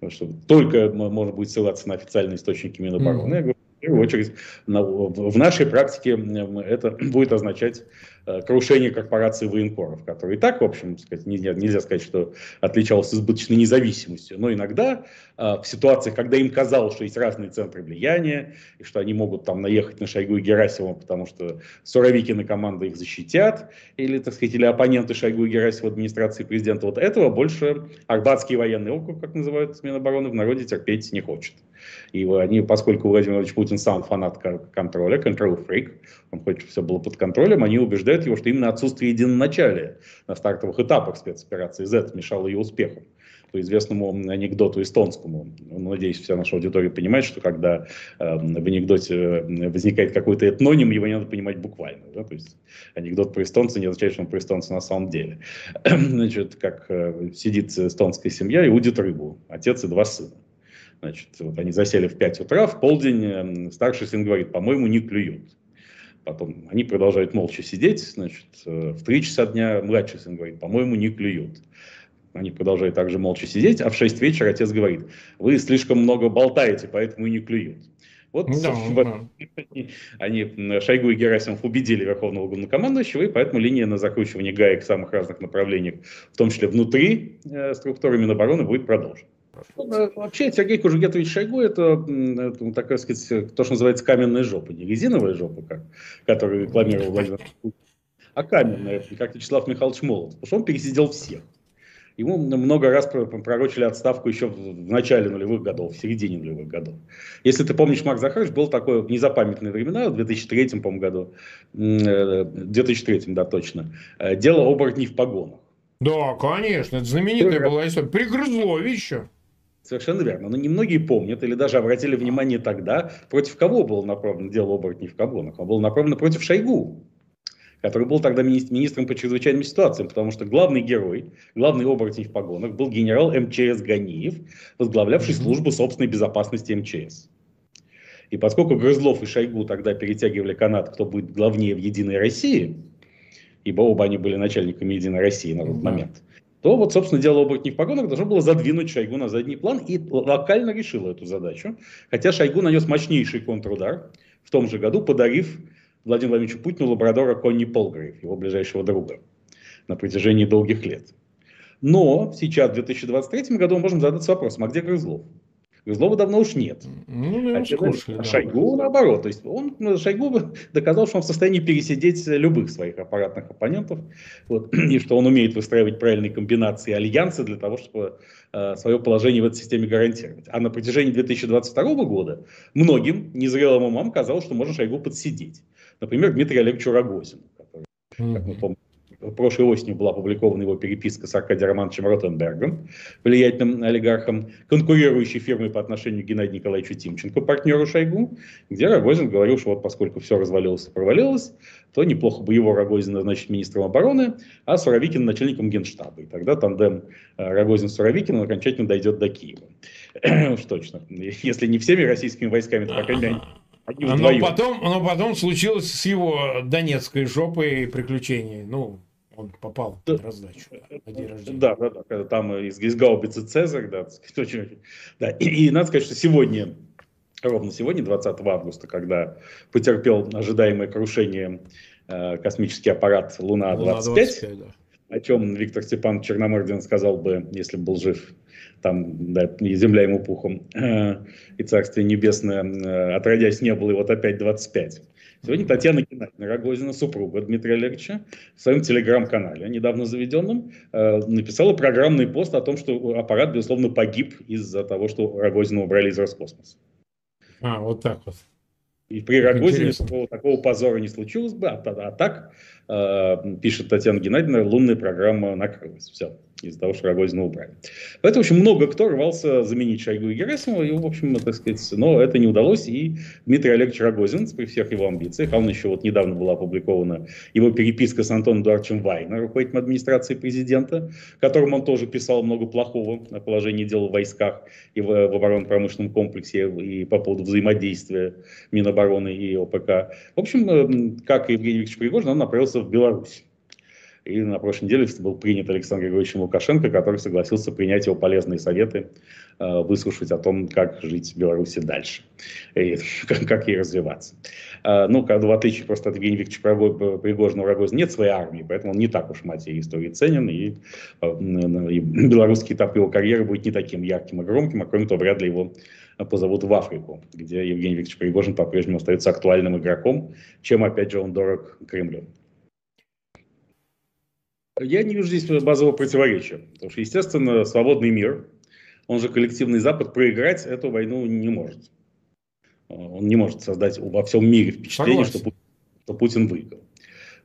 Что только можно будет ссылаться на официальные источники Минобороны. Mm-hmm. Первую очередь, в нашей практике это будет означать Э, крушение корпорации военкоров, который и так, в общем, сказать, нельзя, нельзя сказать, что отличался избыточной независимостью, но иногда э, в ситуациях, когда им казалось, что есть разные центры влияния, и что они могут там наехать на Шойгу и Герасимова, потому что Суровикины команды их защитят, или, так сказать, или оппоненты Шойгу и Герасимова администрации президента, вот этого больше Арбатский военный округ, как называют Минобороны, в народе терпеть не хочет. И они, поскольку Владимир Владимирович Путин сам фанат контроля, control freak, он хочет, чтобы все было под контролем, они убеждают его, что именно отсутствие единоначалия на стартовых этапах спецоперации Z мешало ее успеху по известному анекдоту эстонскому. Надеюсь, вся наша аудитория понимает, что когда э, в анекдоте э, возникает какой-то этноним, его не надо понимать буквально. Да? То есть анекдот про эстонца не означает, что он про эстонца на самом деле. Значит, как э, сидит эстонская семья и удит рыбу, отец и два сына. Значит, вот они засели в 5 утра, в полдень э, старший сын говорит, по-моему, не клюют. Потом они продолжают молча сидеть, значит, э, в 3 часа дня младший сын говорит, по-моему, не клюют. Они продолжают также молча сидеть, а в 6 вечера отец говорит, вы слишком много болтаете, поэтому и не клюют. Вот да, да. они, Шойгу и Герасимов убедили Верховного Главнокомандующего, и поэтому линия на закручивание гаек в самых разных направлениях, в том числе внутри э, структуры Минобороны, будет продолжена. Ну, вообще Сергей Кужугетович Шойгу это, это такая сказать, то, что называется каменная жопа. Не резиновая жопа, как, которую рекламировал Владимир а каменная, как Вячеслав Михайлович Молот. Потому что он пересидел всех. Ему много раз пророчили отставку еще в начале нулевых годов, в середине нулевых годов. Если ты помнишь, Марк Захарович был такой в незапамятные времена, в 2003, по году, 2003, э, да, точно, э, дело оборотней в погонах. Да, конечно, это знаменитая была история. Пригрызло еще. Совершенно верно. Но немногие помнят или даже обратили внимание тогда, против кого было направлено дело оборотней в Каблонах. Оно было направлено против Шойгу, который был тогда министром по чрезвычайным ситуациям, потому что главный герой, главный оборотень в погонах был генерал МЧС Ганиев, возглавлявший службу собственной безопасности МЧС. И поскольку Грызлов и Шойгу тогда перетягивали канат, кто будет главнее в «Единой России», ибо оба они были начальниками «Единой России» на тот момент, то вот, собственно, дело оборотней в погонах должно было задвинуть Шойгу на задний план и локально решило эту задачу. Хотя Шойгу нанес мощнейший контрудар в том же году, подарив Владимиру Владимировичу Путину лабрадора Конни Полгрейв, его ближайшего друга, на протяжении долгих лет. Но сейчас, в 2023 году, мы можем задаться вопросом, а где Грызлов? Грызлова давно уж нет. Ну, а да. Шойгу наоборот. То есть он, Шойгу доказал, что он в состоянии пересидеть любых своих аппаратных оппонентов. Вот, и что он умеет выстраивать правильные комбинации альянсы для того, чтобы э, свое положение в этой системе гарантировать. А на протяжении 2022 года многим незрелым умам казалось, что можно Шойгу подсидеть. Например, Дмитрий Олегович Рогозин, который, как мы помним, прошлой осенью была опубликована его переписка с Аркадием Романовичем Ротенбергом, влиятельным олигархом, конкурирующей фирмой по отношению к Геннадию Николаевичу Тимченко, партнеру Шойгу, где Рогозин говорил, что вот поскольку все развалилось и провалилось, то неплохо бы его Рогозина назначить министром обороны, а Суровикин начальником генштаба. И тогда тандем э, Рогозин-Суровикин окончательно дойдет до Киева. Уж точно. Если не всеми российскими войсками, то, по крайней мере, но потом, но потом случилось с его донецкой жопой приключений. Ну, он попал да. раздачу на день рождения. Да, да, да, когда там из, из гаубицы Цезарь, да, очень, да. И, и надо сказать, что сегодня, ровно сегодня, 20 августа, когда потерпел ожидаемое крушение э, космический аппарат Луна-25, Луна о чем Виктор Степан Черномырдин сказал бы, если бы был жив. Там, да, земля ему пухом. И Царствие Небесное, отродясь, не было, и вот опять 25. Сегодня Татьяна Геннадьевна Рогозина, супруга Дмитрия Олеговича, в своем телеграм-канале, недавно заведенном, написала программный пост о том, что аппарат, безусловно, погиб из-за того, что Рогозина убрали из Роскосмоса. А, вот так вот. И при Рогозине такого, такого позора не случилось бы, а, а так, э, пишет Татьяна Геннадьевна, лунная программа накрылась. Все из-за того, что Рогозина убрали. Поэтому, в общем, много кто рвался заменить Шойгу и Герасимова, и, в общем, так сказать, но это не удалось, и Дмитрий Олегович Рогозин, при всех его амбициях, а он еще вот недавно была опубликована его переписка с Антоном Эдуардовичем Вайна, руководителем администрации президента, которому он тоже писал много плохого о положении дел в войсках и в, в оборонно-промышленном комплексе, и по поводу взаимодействия Минобороны и ОПК. В общем, э, как и Евгений Викторович Пригожин, он направился в Беларусь. И на прошлой неделе был принят Александр Григорьевичем Лукашенко, который согласился принять его полезные советы, э, выслушать о том, как жить в Беларуси дальше и как, ей развиваться. Э, ну, в отличие просто от Евгения Викторовича Пригожина, у Рогозина нет своей армии, поэтому он не так уж материи истории ценен, и, э, и белорусский этап его карьеры будет не таким ярким и громким, а кроме того, вряд ли его позовут в Африку, где Евгений Викторович Пригожин по-прежнему остается актуальным игроком, чем, опять же, он дорог Кремлю. Я не вижу здесь базового противоречия. Потому что, естественно, свободный мир, он же коллективный Запад, проиграть эту войну не может. Он не может создать во всем мире впечатление, что, что Путин выиграл.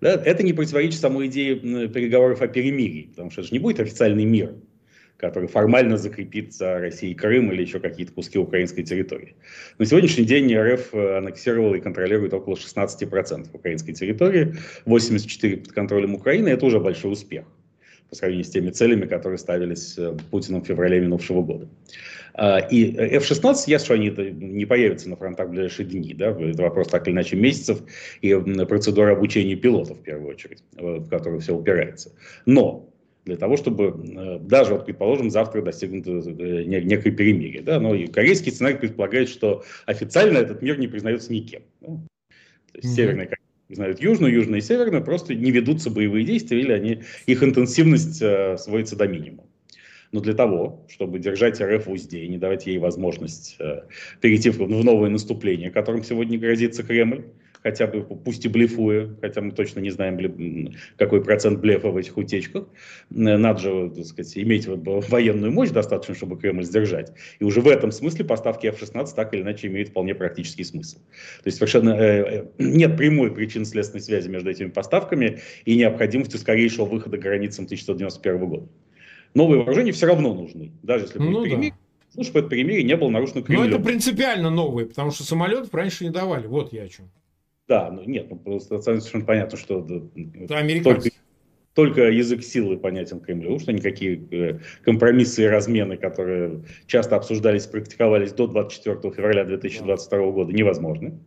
Да, это не противоречит самой идее переговоров о перемирии, потому что это же не будет официальный мир который формально закрепит за Россией Крым или еще какие-то куски украинской территории. На сегодняшний день РФ э, аннексировала и контролирует около 16% украинской территории, 84% под контролем Украины. Это уже большой успех по сравнению с теми целями, которые ставились э, Путиным в феврале минувшего года. А, и F-16, ясно, что они не появятся на фронтах в ближайшие дни, да, это вопрос так или иначе месяцев и процедура обучения пилотов в первую очередь, э, в которую все упирается. Но для того, чтобы э, даже, вот, предположим, завтра достигнуто э, некое перемирие. Да? Но и корейский сценарий предполагает, что официально этот мир не признается никем. Да? То есть mm-hmm. Северная Корея признают Южную, Южная и Северную, просто не ведутся боевые действия или они, их интенсивность э, сводится до минимума. Но для того, чтобы держать РФ в узде и не давать ей возможность э, перейти в, в новое наступление, которым сегодня грозится Кремль, хотя бы пусть и блефуя, хотя мы точно не знаем, какой процент блефа в этих утечках. Надо же, так сказать, иметь военную мощь достаточно, чтобы Кремль сдержать. И уже в этом смысле поставки F-16 так или иначе имеют вполне практический смысл. То есть совершенно э, э нет прямой причинно-следственной связи между этими поставками и необходимостью скорейшего выхода границам 1991 года. Новые вооружения все равно нужны, даже если будет ну, перемирие. Да. Ну, чтобы это перемирие не было нарушено Кремлем. Но это принципиально новые, потому что самолетов раньше не давали. Вот я о чем. Да, ну нет, ну просто совершенно понятно, что только, только язык силы понятен Кремлю, что никакие э, компромиссы и размены, которые часто обсуждались, практиковались до 24 февраля 2022 года, невозможны.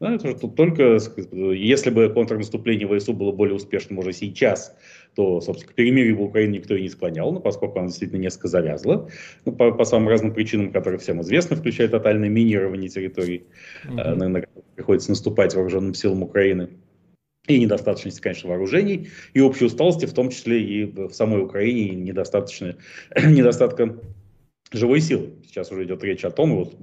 Да, это же тут только, если бы контрнаступление ВСУ было более успешным уже сейчас, то, собственно, к перемирию в Украине никто и не склонял, но поскольку она действительно несколько завязла, ну, по, по самым разным причинам, которые всем известны, включая тотальное минирование территорий, mm-hmm. на, на приходится наступать вооруженным силам Украины, и недостаточность, конечно, вооружений, и общей усталости, в том числе и в самой Украине, и недостаточно, недостатка живой силы. Сейчас уже идет речь о том, вот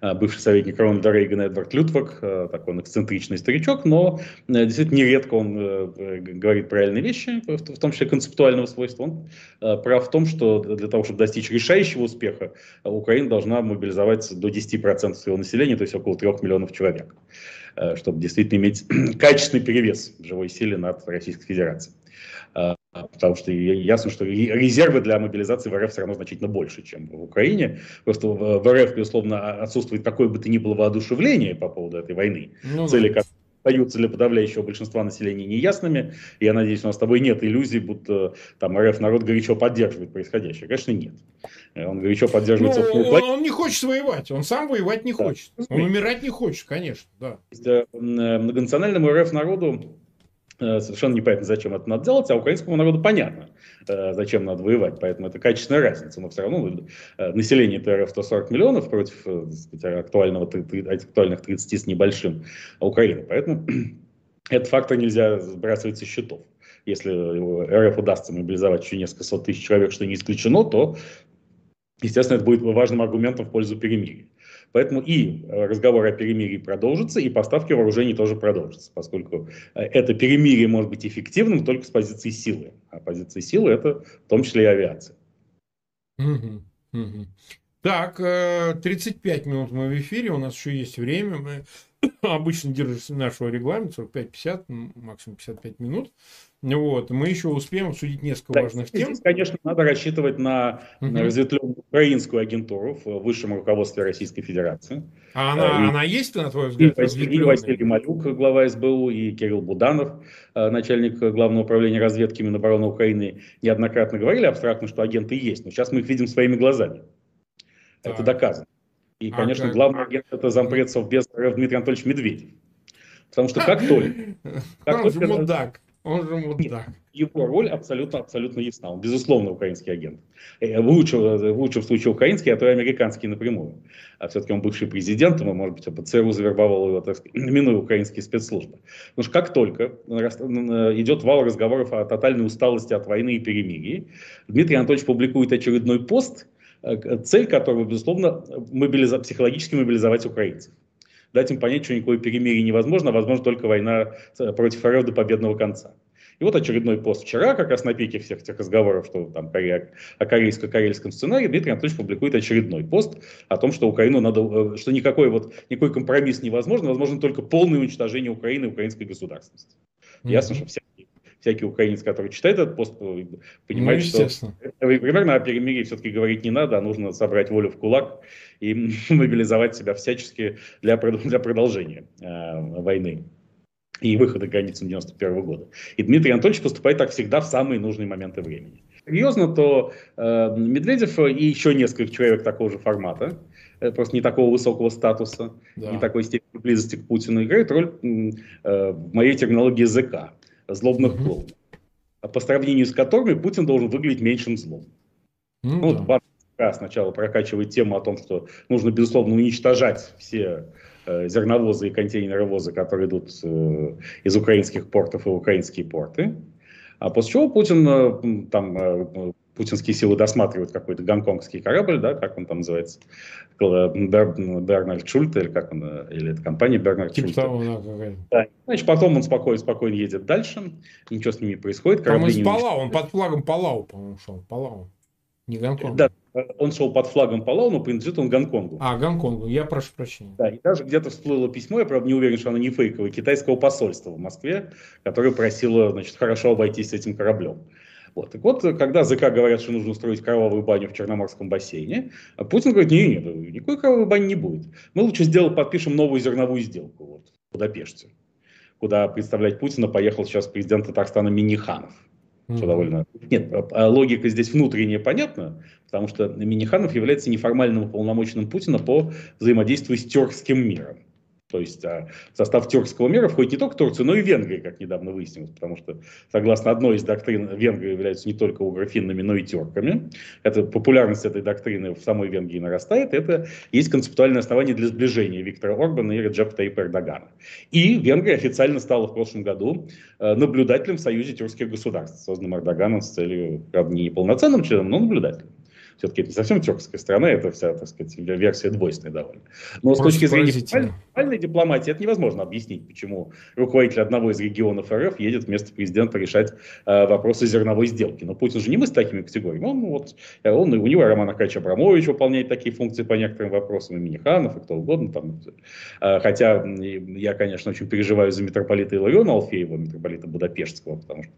э, бывший советник Рональда Рейгана Эдвард Лютвак, э, такой он эксцентричный старичок, но э, действительно нередко он говорит правильные вещи, в том числе концептуального свойства. Он прав в том, что для того, чтобы достичь решающего успеха, Украина должна мобилизовать до 10% своего населения, то есть около 3 миллионов человек, чтобы действительно иметь качественный перевес в живой силе над Российской Федерацией. Потому что ясно, что резервы для мобилизации в РФ все равно значительно больше, чем в Украине. Просто в РФ, безусловно, отсутствует какое бы то ни было воодушевление по поводу этой войны. Ну, Цели, да. остаются для подавляющего большинства населения неясными. Я надеюсь, у нас с тобой нет иллюзий, будто там РФ народ горячо поддерживает происходящее. Конечно, нет. Он горячо поддерживает ну, он, он не хочет воевать, он сам воевать не да. хочет. Он умирать не хочет, конечно, да. Э, многонациональному РФ народу Э, совершенно непонятно, зачем это надо делать, а украинскому народу понятно, э, зачем надо воевать. Поэтому это качественная разница. Но все равно э, население ТРФ 140 миллионов против сказать, актуального, актуальных 30 с небольшим Украины. Поэтому этот фактор нельзя сбрасывать со счетов. Если РФ удастся мобилизовать еще несколько сот тысяч человек, что не исключено, то, естественно, это будет важным аргументом в пользу перемирия. Поэтому и разговор о перемирии продолжится, и поставки вооружений тоже продолжатся, поскольку э, это перемирие может быть эффективным только с позиции силы. А позиция силы это в том числе и авиация. Угу, угу. Так, 35 э, минут мы в эфире, у нас еще есть время. Мы обычно держимся нашего регламента, 45-50, максимум 55 минут. Вот. Мы еще успеем обсудить несколько да, важных тем. Здесь, конечно, надо рассчитывать на угу. разветвленную украинскую агентуру в высшем руководстве Российской Федерации. А она, и, она есть, на твой взгляд, и Василий, Василий Малюк, глава СБУ, и Кирилл Буданов, э, начальник Главного управления разведки Минобороны Украины, неоднократно говорили абстрактно, что агенты есть. Но сейчас мы их видим своими глазами. Так. Это доказано. И, конечно, а главный агент это зампред без Дмитрий Анатольевич Медведев. Потому что как только... Как Он же мудак. Он же мудак. Его роль абсолютно, абсолютно ясна. Он, безусловно, украинский агент. Э, в лучшем, в лучшем случае украинский, а то и американский напрямую. А все-таки он бывший президент, и, может быть, ЦРУ завербовал его, так сказать, минуя украинские спецслужбы. Потому что как только идет вал разговоров о тотальной усталости от войны и перемирии, Дмитрий Анатольевич публикует очередной пост, цель которого, безусловно, мобилиза... психологически мобилизовать украинцев дать им понять, что никакое перемирие невозможно, а возможно только война против РФ до победного конца. И вот очередной пост вчера, как раз на пике всех этих разговоров, что там о корейско-карельском сценарии, Дмитрий Анатольевич публикует очередной пост о том, что Украину надо, э, что никакой вот никакой компромисс невозможен, возможно только полное уничтожение Украины и украинской государственности. Mm-hmm. Ясно, что всякий, всякий украинец, который читает этот пост, э, понимает, ну, что примерно о перемирии все-таки говорить не надо, а нужно собрать волю в кулак и мобилизовать себя всячески для, для продолжения э, войны и выхода границ 91 года. И Дмитрий Анатольевич поступает так всегда в самые нужные моменты времени. Серьезно, то э, Медведев и еще несколько человек такого же формата, э, просто не такого высокого статуса, да. не такой степени близости к Путину, играют роль э, в моей терминологии языка, злобных угу. клоунов, по сравнению с которыми Путин должен выглядеть меньшим злом. Ну, ну вот сначала прокачивает тему о том, что нужно, безусловно, уничтожать все Э, зерновозы и контейнеровозы, которые идут э, из украинских портов в украинские порты. А после чего Путин, э, там, путинские силы досматривают какой-то гонконгский корабль, да, как он там называется, Бер, Бернард Шульте, или как он, или это компания Бернард типа Шульте. Того, да, да. Значит, потом он спокойно, спокойно едет дальше, ничего с ними не происходит. Там из Палау, он под флагом Палау, по-моему, шел, Палау. Не Гонконг. Да, он шел под флагом Палау, но принадлежит он Гонконгу. А, Гонконгу, я прошу прощения. Да, и даже где-то всплыло письмо, я, правда, не уверен, что оно не фейковое, китайского посольства в Москве, которое просило, значит, хорошо обойтись с этим кораблем. Вот. Так вот, когда ЗК говорят, что нужно устроить кровавую баню в Черноморском бассейне, Путин говорит, нет, нет, никакой кровавой бани не будет. Мы лучше сделаем, подпишем новую зерновую сделку вот, в Будапеште, куда представлять Путина поехал сейчас президент Татарстана Миниханов. Что довольно... Нет, а, а логика здесь внутренняя понятна, потому что Миниханов является неформальным уполномоченным Путина по взаимодействию с тюркским миром. То есть а, состав тюркского мира входит не только Турция, но и Венгрия, как недавно выяснилось, потому что, согласно одной из доктрин, Венгрия являются не только угрофиннами, но и тюрками. Это, популярность этой доктрины в самой Венгрии нарастает. Это есть концептуальное основание для сближения Виктора Орбана и Реджепа Таипа Эрдогана. И Венгрия официально стала в прошлом году э, наблюдателем в Союзе тюркских государств, созданным Эрдоганом с целью, правда, не полноценным членом, но наблюдателем все-таки это не совсем тюркская страна, это вся, так сказать, версия двойственная довольно. Но Просто с точки зрения формальной дипломатии это невозможно объяснить, почему руководитель одного из регионов РФ едет вместо президента решать э, вопросы зерновой сделки. Но Путин же не мы с такими категориями. Он, вот, э, он, у него Роман Акач Абрамович выполняет такие функции по некоторым вопросам, и Миниханов, и кто угодно. Там. Э, хотя я, конечно, очень переживаю за митрополита Илариона Алфеева, митрополита Будапештского, потому что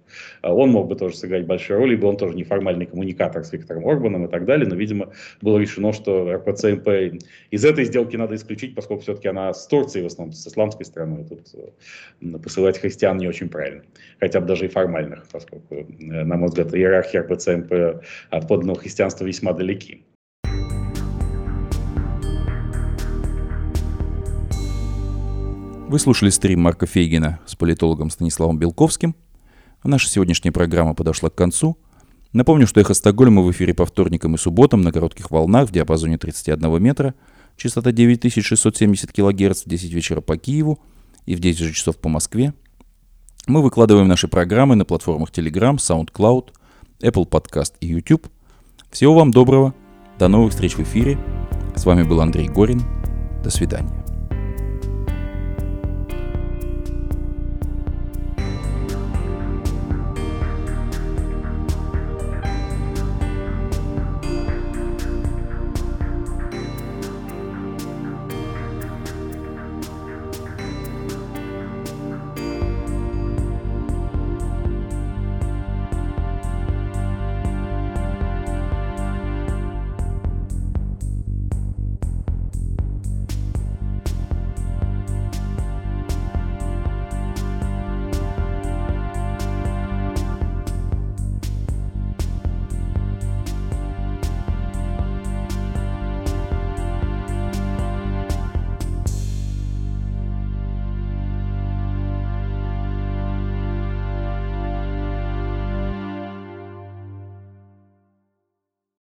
э, он мог бы тоже сыграть большую роль, ибо он тоже неформальный коммуникатор с Виктором Орбаном и так далее далее, но, видимо, было решено, что РПЦМП из этой сделки надо исключить, поскольку все-таки она с Турцией, в основном с исламской страной, тут э, посылать христиан не очень правильно, хотя бы даже и формальных, поскольку, э, на мой взгляд, иерархия РПЦМП от подлинного христианства весьма далеки. Вы слушали стрим Марка Фейгина с политологом Станиславом Белковским. Наша сегодняшняя программа подошла к концу – Напомню, что «Эхо Стокгольма» в эфире по вторникам и субботам на коротких волнах в диапазоне 31 метра, частота 9670 кГц в 10 вечера по Киеву и в 10 же часов по Москве. Мы выкладываем наши программы на платформах Telegram, SoundCloud, Apple Podcast и YouTube. Всего вам доброго. До новых встреч в эфире. С вами был Андрей Горин. До свидания.